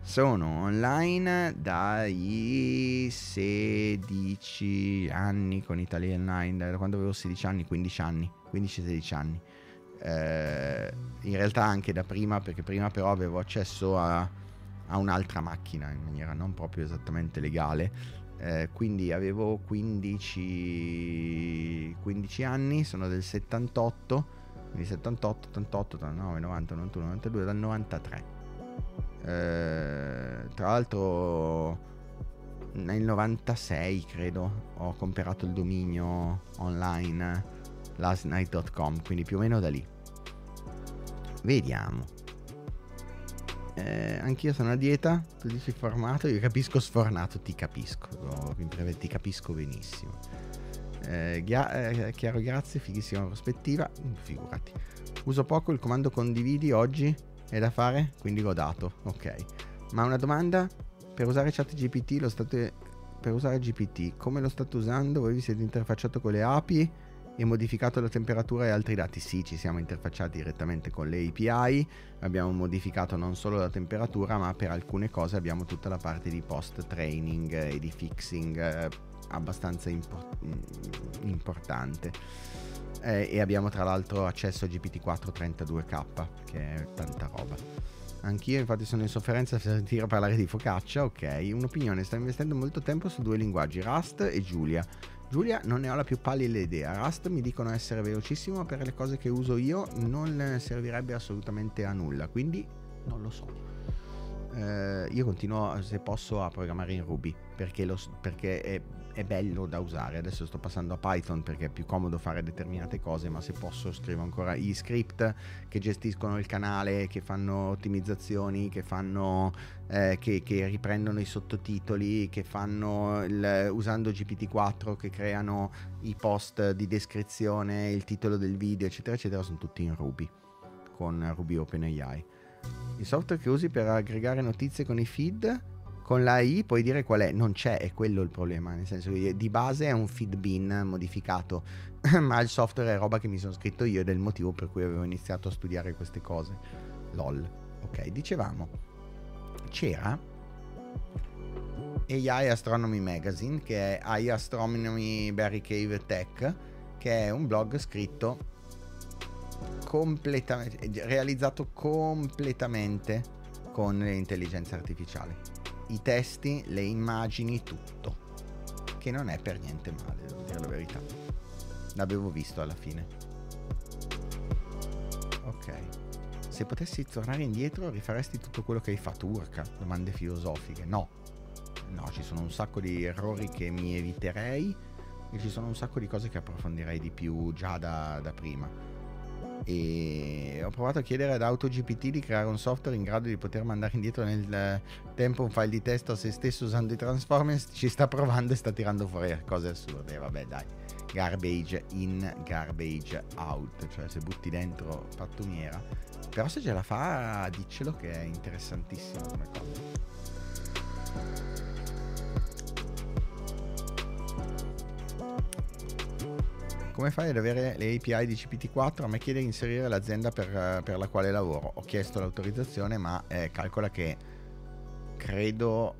Sono online dai 16 anni con Italia Online, da quando avevo 16 anni, 15 anni, 15-16 anni eh, in realtà anche da prima, perché prima però avevo accesso a, a un'altra macchina in maniera non proprio esattamente legale. Eh, quindi avevo 15, 15 anni, sono del 78, quindi 78, 88, 89, 90, 91, 92, dal 93. Eh, tra l'altro nel 96 credo ho comprato il dominio online lastnight.com, quindi più o meno da lì. Vediamo. Eh, anch'io sono a dieta, tu dici formato, io capisco sfornato, ti capisco, ti capisco benissimo. Eh, ghia- eh, chiaro, grazie, fighissima prospettiva, figurati. Uso poco il comando condividi oggi, è da fare, quindi l'ho dato, ok. Ma una domanda, per usare chat GPT lo state... Per usare GPT, come lo state usando? Voi vi siete interfacciato con le API? E modificato la temperatura e altri dati? Sì, ci siamo interfacciati direttamente con le API, abbiamo modificato non solo la temperatura, ma per alcune cose abbiamo tutta la parte di post training e di fixing eh, abbastanza impor- mm, importante. Eh, e abbiamo tra l'altro accesso a GPT-4 32K, che è tanta roba. Anch'io infatti sono in sofferenza per sentire parlare di focaccia, ok. Un'opinione, sto investendo molto tempo su due linguaggi, Rust e Julia. Giulia non ne ho la più pallida idea. Rust mi dicono essere velocissimo, ma per le cose che uso io non servirebbe assolutamente a nulla, quindi non lo so. Eh, io continuo, se posso, a programmare in Ruby perché, lo, perché è, è, bello da usare. Adesso sto passando a Python perché è più comodo fare determinate cose, ma se posso scrivo ancora gli script che gestiscono il canale, che fanno ottimizzazioni, che, fanno, eh, che, che riprendono i sottotitoli, che fanno il, usando GPT-4, che creano i post di descrizione, il titolo del video, eccetera, eccetera, sono tutti in Ruby con Ruby OpenAI. Il software che usi per aggregare notizie con i feed, con l'AI puoi dire qual è, non c'è, è quello il problema, nel senso che di base è un feed bin modificato, [LAUGHS] ma il software è roba che mi sono scritto io ed è il motivo per cui avevo iniziato a studiare queste cose. LOL. Ok, dicevamo, c'era AI Astronomy Magazine, che è AI Astronomy Barry Cave Tech, che è un blog scritto completamente realizzato completamente con l'intelligenza artificiale. I testi, le immagini, tutto. Che non è per niente male, devo dire la verità. L'avevo visto alla fine. Ok. Se potessi tornare indietro, rifaresti tutto quello che hai fatto, Urca? Domande filosofiche. No. No, ci sono un sacco di errori che mi eviterei e ci sono un sacco di cose che approfondirei di più già da, da prima e ho provato a chiedere ad AutoGPT di creare un software in grado di poter mandare indietro nel tempo un file di testo a se stesso usando i transformers. Ci sta provando e sta tirando fuori cose assurde. Vabbè dai. Garbage in garbage out. Cioè se butti dentro pattumiera. Però se ce la fa diccelo che è interessantissimo come cosa Come fai ad avere le API di CPT4? A me chiede di inserire l'azienda per, per la quale lavoro. Ho chiesto l'autorizzazione, ma eh, calcola che credo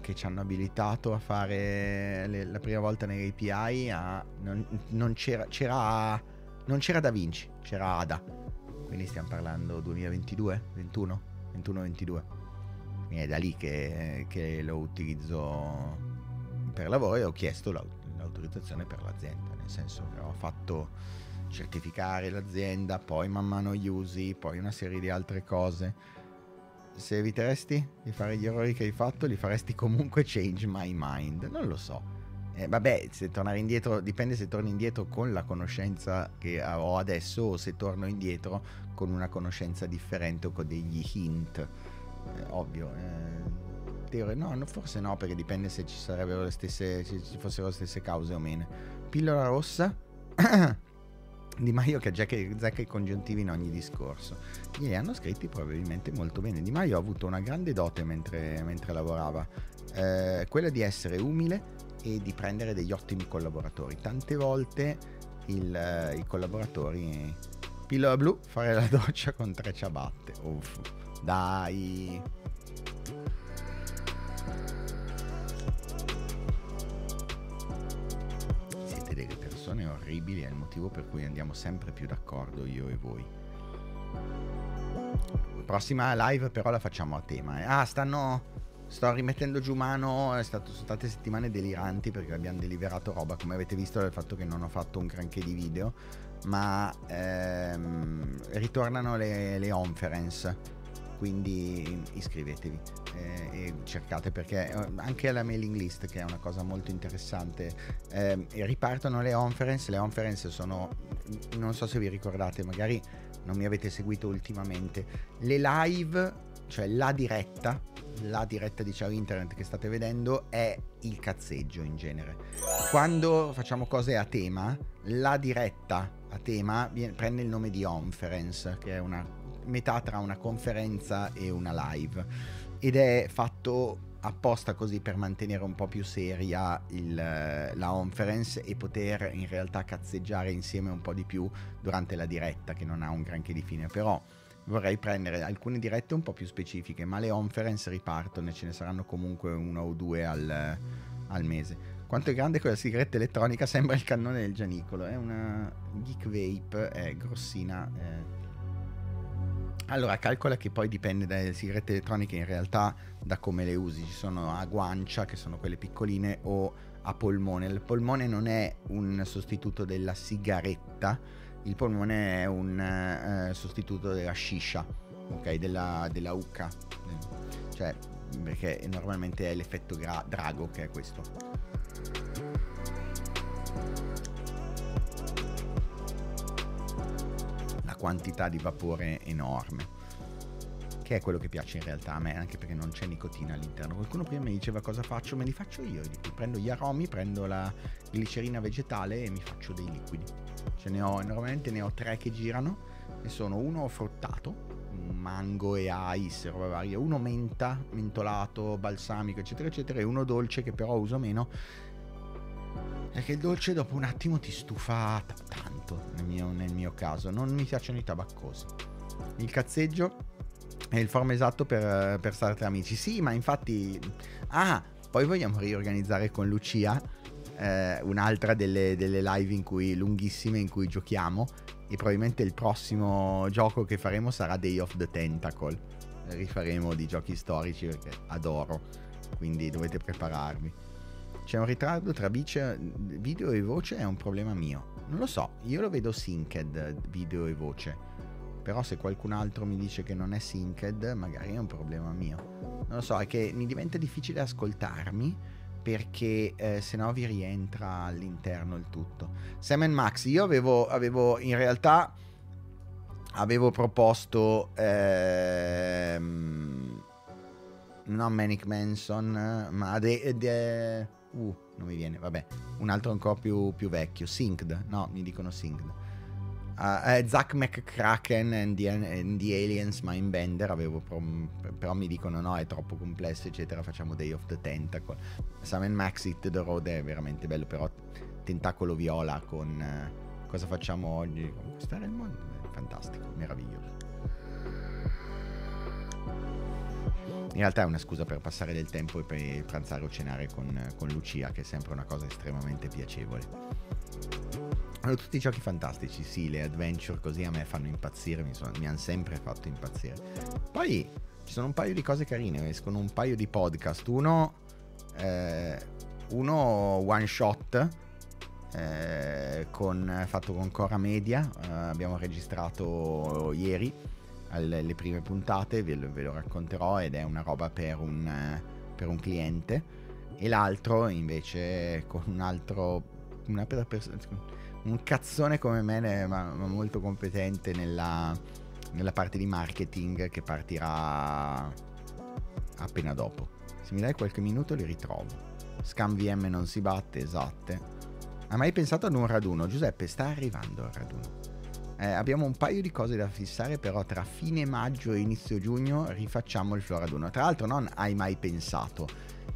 che ci hanno abilitato a fare le, la prima volta nelle API a, non, non, c'era, c'era, non c'era Da Vinci, c'era Ada. Quindi stiamo parlando 2022, 21, 21-22. Quindi è da lì che, che lo utilizzo per lavoro e ho chiesto l'autorizzazione per l'azienda senso che ho fatto certificare l'azienda, poi man mano gli usi, poi una serie di altre cose. Se eviteresti di fare gli errori che hai fatto, li faresti comunque change my mind. Non lo so. Eh, vabbè, se tornare indietro, dipende se torno indietro con la conoscenza che ho adesso o se torno indietro con una conoscenza differente o con degli hint. Eh, ovvio. Eh, teoria, no, forse no, perché dipende se ci sarebbero le stesse, se ci fossero le stesse cause o meno. Pillola rossa. [COUGHS] Di Maio che zecca i congiuntivi in ogni discorso. Glieli hanno scritti probabilmente molto bene. Di Maio ha avuto una grande dote mentre, mentre lavorava, eh, quella di essere umile e di prendere degli ottimi collaboratori. Tante volte il, eh, i collaboratori... Pillola blu, fare la doccia con tre ciabatte. Uff, dai. Persone orribili è il motivo per cui andiamo sempre più d'accordo io e voi. Prossima live però la facciamo a tema. Eh. Ah, stanno... Sto rimettendo giù mano, stato, sono state settimane deliranti perché abbiamo deliberato roba, come avete visto dal fatto che non ho fatto un granché di video, ma ehm, ritornano le, le conference quindi iscrivetevi eh, e cercate perché eh, anche alla mailing list che è una cosa molto interessante eh, ripartono le conference le conference sono non so se vi ricordate magari non mi avete seguito ultimamente le live cioè la diretta la diretta di Ciao Internet che state vedendo è il cazzeggio in genere. Quando facciamo cose a tema la diretta a tema viene, prende il nome di conference che è una metà tra una conferenza e una live ed è fatto apposta così per mantenere un po' più seria il, la conference e poter in realtà cazzeggiare insieme un po' di più durante la diretta che non ha un granché di fine però vorrei prendere alcune dirette un po' più specifiche ma le conference ripartono e ce ne saranno comunque una o due al, al mese quanto è grande quella sigaretta elettronica sembra il cannone del Gianicolo è una Geek Vape è grossina eh. Allora calcola che poi dipende dalle sigarette elettroniche in realtà da come le usi. Ci sono a guancia che sono quelle piccoline o a polmone. Il polmone non è un sostituto della sigaretta il polmone è un eh, sostituto della shisha ok? Della, della ucca. Cioè perché normalmente è l'effetto gra- drago che è questo quantità di vapore enorme che è quello che piace in realtà a me, anche perché non c'è nicotina all'interno. Qualcuno prima mi diceva cosa faccio, me li faccio io. Prendo gli aromi, prendo la glicerina vegetale e mi faccio dei liquidi. Ce ne ho, normalmente ne ho tre che girano e sono uno fruttato, mango e ice, roba varia, uno menta, mentolato, balsamico, eccetera, eccetera, e uno dolce che però uso meno perché il dolce dopo un attimo ti stufa t- tanto, nel mio, nel mio, caso. Non mi piacciono i tabaccosi. Il cazzeggio è il form esatto per, per stare tra amici. Sì, ma infatti... Ah, poi vogliamo riorganizzare con Lucia eh, un'altra delle, delle live in cui, lunghissime in cui giochiamo. E probabilmente il prossimo gioco che faremo sarà Day of the Tentacle. Rifaremo di giochi storici perché adoro. Quindi dovete prepararvi. C'è un ritardo tra video e voce, è un problema mio. Non lo so, io lo vedo synced video e voce. Però se qualcun altro mi dice che non è synced, magari è un problema mio. Non lo so, è che mi diventa difficile ascoltarmi perché eh, se no vi rientra all'interno il tutto. Sam Max, io avevo, avevo in realtà avevo proposto ehm, non Manic Manson, ma de, de, Uh, non mi viene, vabbè. Un altro ancora più, più vecchio. Synced. No, mi dicono Synced. Uh, uh, Zack McCracken and the, and the Aliens Mindbender avevo prom- però mi dicono no è troppo complesso eccetera facciamo Day of the Tentacle Sam Max Hit the Road è veramente bello però Tentacolo Viola con uh, cosa facciamo oggi conquistare il mondo è fantastico meraviglioso In realtà è una scusa per passare del tempo e per pranzare o cenare con, con Lucia, che è sempre una cosa estremamente piacevole. Hanno tutti i giochi fantastici, sì, le adventure così a me fanno impazzire, mi, sono, mi hanno sempre fatto impazzire. Poi ci sono un paio di cose carine, escono un paio di podcast, uno, eh, uno one shot eh, con, fatto con Cora Media, eh, abbiamo registrato ieri alle, le prime puntate, ve lo, ve lo, racconterò ed è una roba per un, per un cliente. E l'altro invece con un altro una per, per, un cazzone come me ma, ma molto competente nella, nella, parte di marketing che partirà appena dopo. Se mi dai qualche minuto li ritrovo. Scam VM non si batte esatte. Hai mai pensato ad un raduno? Giuseppe sta arrivando il raduno eh, abbiamo un paio di cose da fissare, però tra fine maggio e inizio giugno rifacciamo il Floraduno. Tra l'altro non hai mai pensato,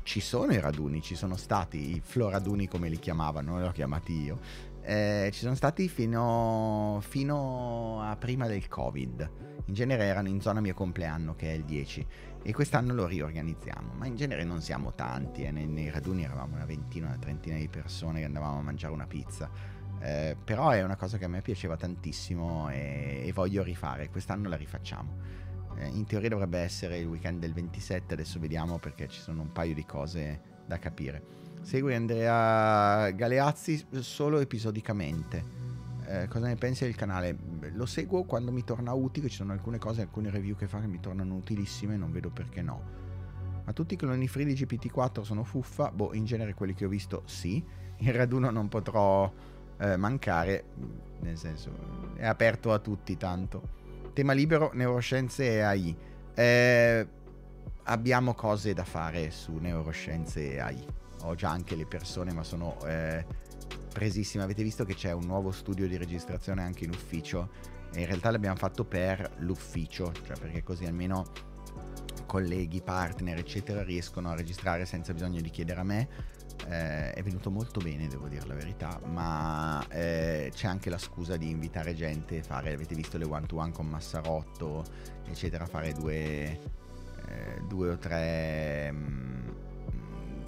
ci sono i raduni, ci sono stati i Floraduni come li chiamavano, li ho chiamati io. Eh, ci sono stati fino, fino, a prima del Covid. In genere erano in zona mio compleanno, che è il 10, e quest'anno lo riorganizziamo. Ma in genere non siamo tanti, eh. nei, nei raduni eravamo una ventina, una trentina di persone che andavamo a mangiare una pizza. Eh, però è una cosa che a me piaceva tantissimo e, e voglio rifare. Quest'anno la rifacciamo. Eh, in teoria dovrebbe essere il weekend del 27, adesso vediamo perché ci sono un paio di cose da capire. Segui Andrea Galeazzi solo episodicamente. Eh, cosa ne pensi del canale? Lo seguo quando mi torna utile, ci sono alcune cose, alcune review che fa che mi tornano utilissime, non vedo perché no. Ma tutti i cloni free di GPT-4 sono fuffa? Boh, in genere quelli che ho visto sì. In raduno non potrò eh, mancare, nel senso è aperto a tutti tanto. Tema libero, neuroscienze e AI. Eh, abbiamo cose da fare su neuroscienze e AI. Ho già anche le persone, ma sono eh, presissime. Avete visto che c'è un nuovo studio di registrazione anche in ufficio? In realtà l'abbiamo fatto per l'ufficio, cioè perché così almeno colleghi, partner, eccetera, riescono a registrare senza bisogno di chiedere a me. Eh, è venuto molto bene, devo dire la verità, ma eh, c'è anche la scusa di invitare gente, fare, avete visto le one to one con Massarotto, eccetera, fare due, eh, due o tre... mm,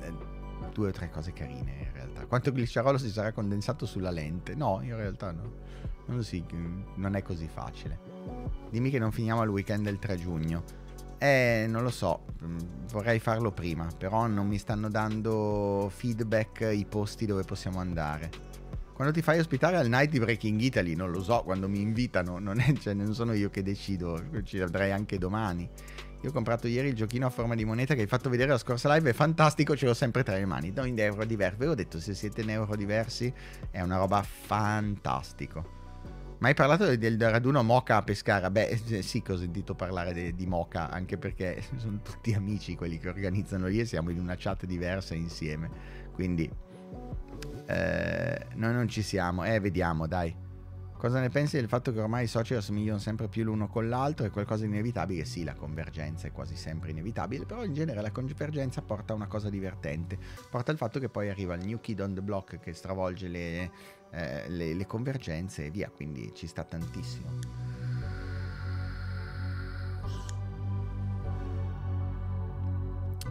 eh, due o tre cose carine in realtà. Quanto glicciarolo si sarà condensato sulla lente? No, in realtà no. Non, si, non è così facile. Dimmi che non finiamo al weekend del 3 giugno. Eh, non lo so, mm, vorrei farlo prima, però non mi stanno dando feedback i posti dove possiamo andare. Quando ti fai ospitare al night di Breaking Italy, non lo so, quando mi invitano, [LAUGHS] non, è, cioè, non sono io che decido, ci andrei anche domani. Io ho comprato ieri il giochino a forma di moneta che hai fatto vedere la scorsa live, è fantastico, ce l'ho sempre tra le mani. No, in euro diversi. Ve l'ho detto, se siete in euro diversi è una roba fantastico. Ma hai parlato del, raduno Moca a Pescara? Beh, eh, sì che ho sentito parlare de, di Moca, anche perché [LAUGHS] sono tutti amici quelli che organizzano lì e siamo in una chat diversa insieme. Quindi eh, noi non ci siamo. Eh, vediamo, dai. Cosa ne pensi del fatto che ormai i social assomigliano sempre più l'uno con l'altro? È qualcosa di inevitabile? Sì, la convergenza è quasi sempre inevitabile, però in genere la convergenza porta a una cosa divertente. Porta al fatto che poi arriva il new kid on the block che stravolge le, eh, le, le convergenze e via, quindi ci sta tantissimo.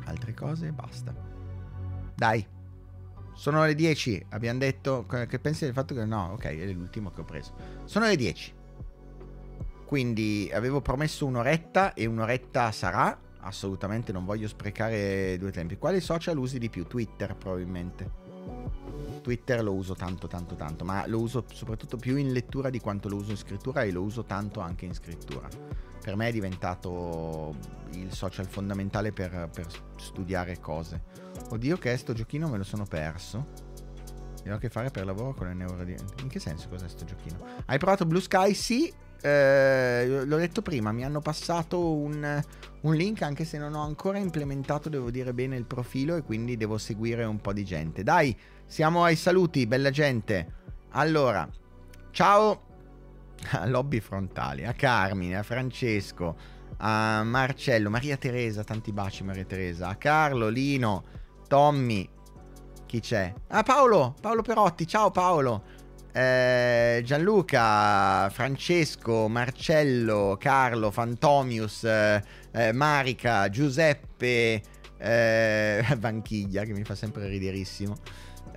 Altre cose? Basta. Dai, sono le 10, abbiamo detto. Che pensi del fatto che no, ok, è l'ultimo che ho preso. Sono le 10. Quindi avevo promesso un'oretta e un'oretta sarà. Assolutamente non voglio sprecare due tempi. Quali social usi di più? Twitter probabilmente. Twitter lo uso tanto tanto tanto, ma lo uso soprattutto più in lettura di quanto lo uso in scrittura e lo uso tanto anche in scrittura. Per me è diventato il social fondamentale per, per studiare cose. Oddio che è sto giochino me lo sono perso. E ho a che fare per lavoro con le neuro In che senso cos'è sto giochino? Hai provato Blue Sky? Sì. Eh, l'ho detto prima, mi hanno passato un, un, link anche se non ho ancora implementato, devo dire bene, il profilo e quindi devo seguire un po' di gente. Dai, siamo ai saluti, bella gente. Allora, ciao a Lobby Frontali, a Carmine, a Francesco, a Marcello, Maria Teresa, tanti baci Maria Teresa, a Carlo, Lino, Tommy, chi c'è? Ah Paolo, Paolo Perotti, ciao Paolo. Eh, Gianluca, Francesco, Marcello, Carlo, Fantomius, eh, eh, Marica, Giuseppe, eh, [LAUGHS] Vanchiglia che mi fa sempre riderissimo.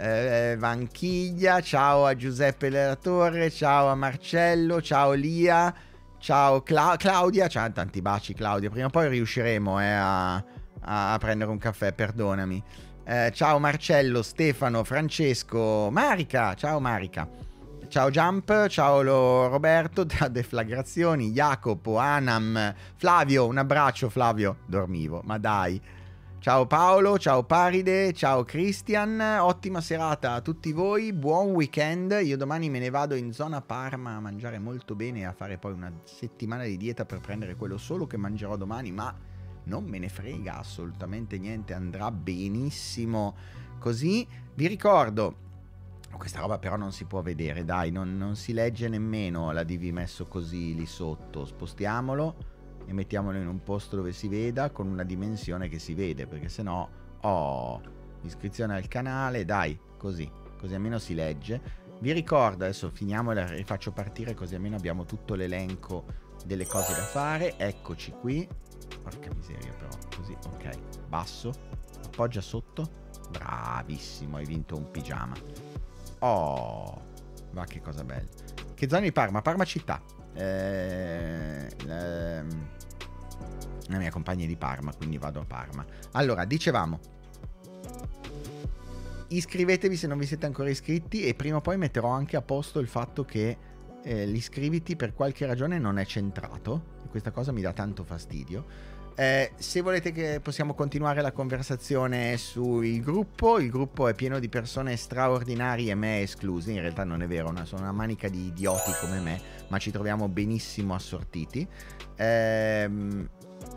Eh, Vanchiglia, ciao a Giuseppe Della Torre, ciao a Marcello, ciao Lia, ciao Cla- Claudia, ciao tanti baci Claudia, prima o poi riusciremo eh, a, a, prendere un caffè, perdonami. Eh, ciao Marcello, Stefano, Francesco, Marica, ciao Marica. Ciao Jump, ciao Roberto, [LAUGHS] da Deflagrazioni, Jacopo, Anam, Flavio, un abbraccio Flavio, dormivo, ma dai. Ciao Paolo, ciao Paride, ciao Christian, ottima serata a tutti voi, buon weekend, io domani me ne vado in zona Parma a mangiare molto bene e a fare poi una settimana di dieta per prendere quello solo che mangerò domani, ma non me ne frega assolutamente niente, andrà benissimo così. Vi ricordo questa roba però non si può vedere, dai, non, non, si legge nemmeno la DV messo così lì sotto. Spostiamolo e mettiamolo in un posto dove si veda con una dimensione che si vede, perché se no, oh, iscrizione al canale, dai, così, così almeno si legge. Vi ricordo, adesso finiamo e rifaccio partire così almeno abbiamo tutto l'elenco delle cose da fare. Eccoci qui. Porca miseria però, così, ok. Basso, appoggia sotto. Bravissimo, hai vinto un pigiama. Oh, ma che cosa bella. Che zona di Parma? Parma città. Eh, ehm, la mia compagna è di Parma, quindi vado a Parma. Allora, dicevamo, iscrivetevi se non vi siete ancora iscritti e prima o poi metterò anche a posto il fatto che eh, l'iscriviti per qualche ragione non è centrato e questa cosa mi dà tanto fastidio eh, se volete che possiamo continuare la conversazione sul gruppo, il gruppo è pieno di persone straordinarie, me esclusi, in realtà non è vero, sono una manica di idioti come me, ma ci troviamo benissimo assortiti. Ehm,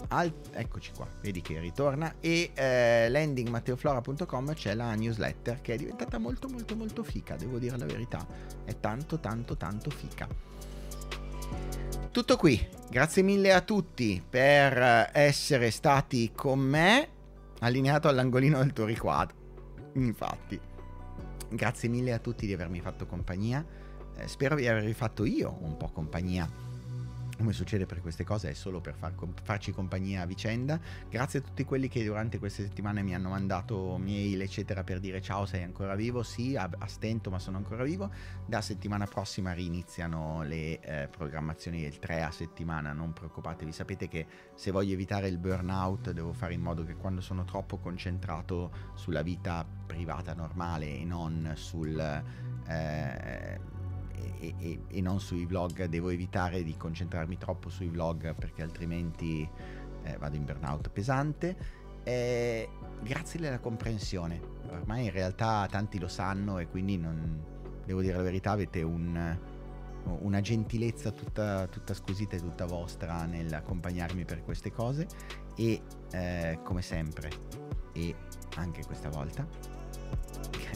al, eccoci qua, vedi che ritorna e eh, landingmatteoflora.com c'è la newsletter che è diventata molto molto molto fica, devo dire la verità, è tanto tanto tanto fica. Tutto qui, grazie mille a tutti per essere stati con me, allineato all'angolino del tuo riquadro. Infatti, grazie mille a tutti di avermi fatto compagnia, eh, spero di avervi fatto io un po' compagnia come succede per queste cose è solo per far, farci compagnia a vicenda. Grazie a tutti quelli che durante queste settimane mi hanno mandato mail, eccetera, per dire ciao, sei ancora vivo? Sì, a, a stento, ma sono ancora vivo. Da settimana prossima riniziano le eh, programmazioni del 3 a settimana, non preoccupatevi. Sapete che se voglio evitare il burnout devo fare in modo che quando sono troppo concentrato sulla vita privata normale e non sul... Eh, e, e, e, non sui vlog, devo evitare di concentrarmi troppo sui vlog perché altrimenti eh, vado in burnout pesante. Eh, grazie della comprensione, ormai in realtà tanti lo sanno e quindi non, devo dire la verità, avete un, una gentilezza tutta, tutta, squisita e tutta vostra nell'accompagnarmi per queste cose e eh, come sempre e anche questa volta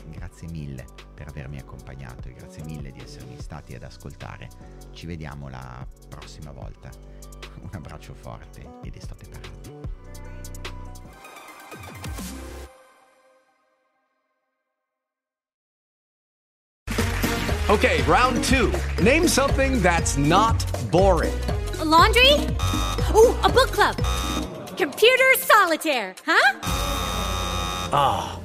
grazie mille per avermi accompagnato e grazie mille di essermi stati ad ascoltare. Ci vediamo la prossima volta. Un abbraccio forte ed estate parati. Okay, round two. Name something that's not boring. A laundry? Ooh, a book club. Computer solitaire, huh? Ah.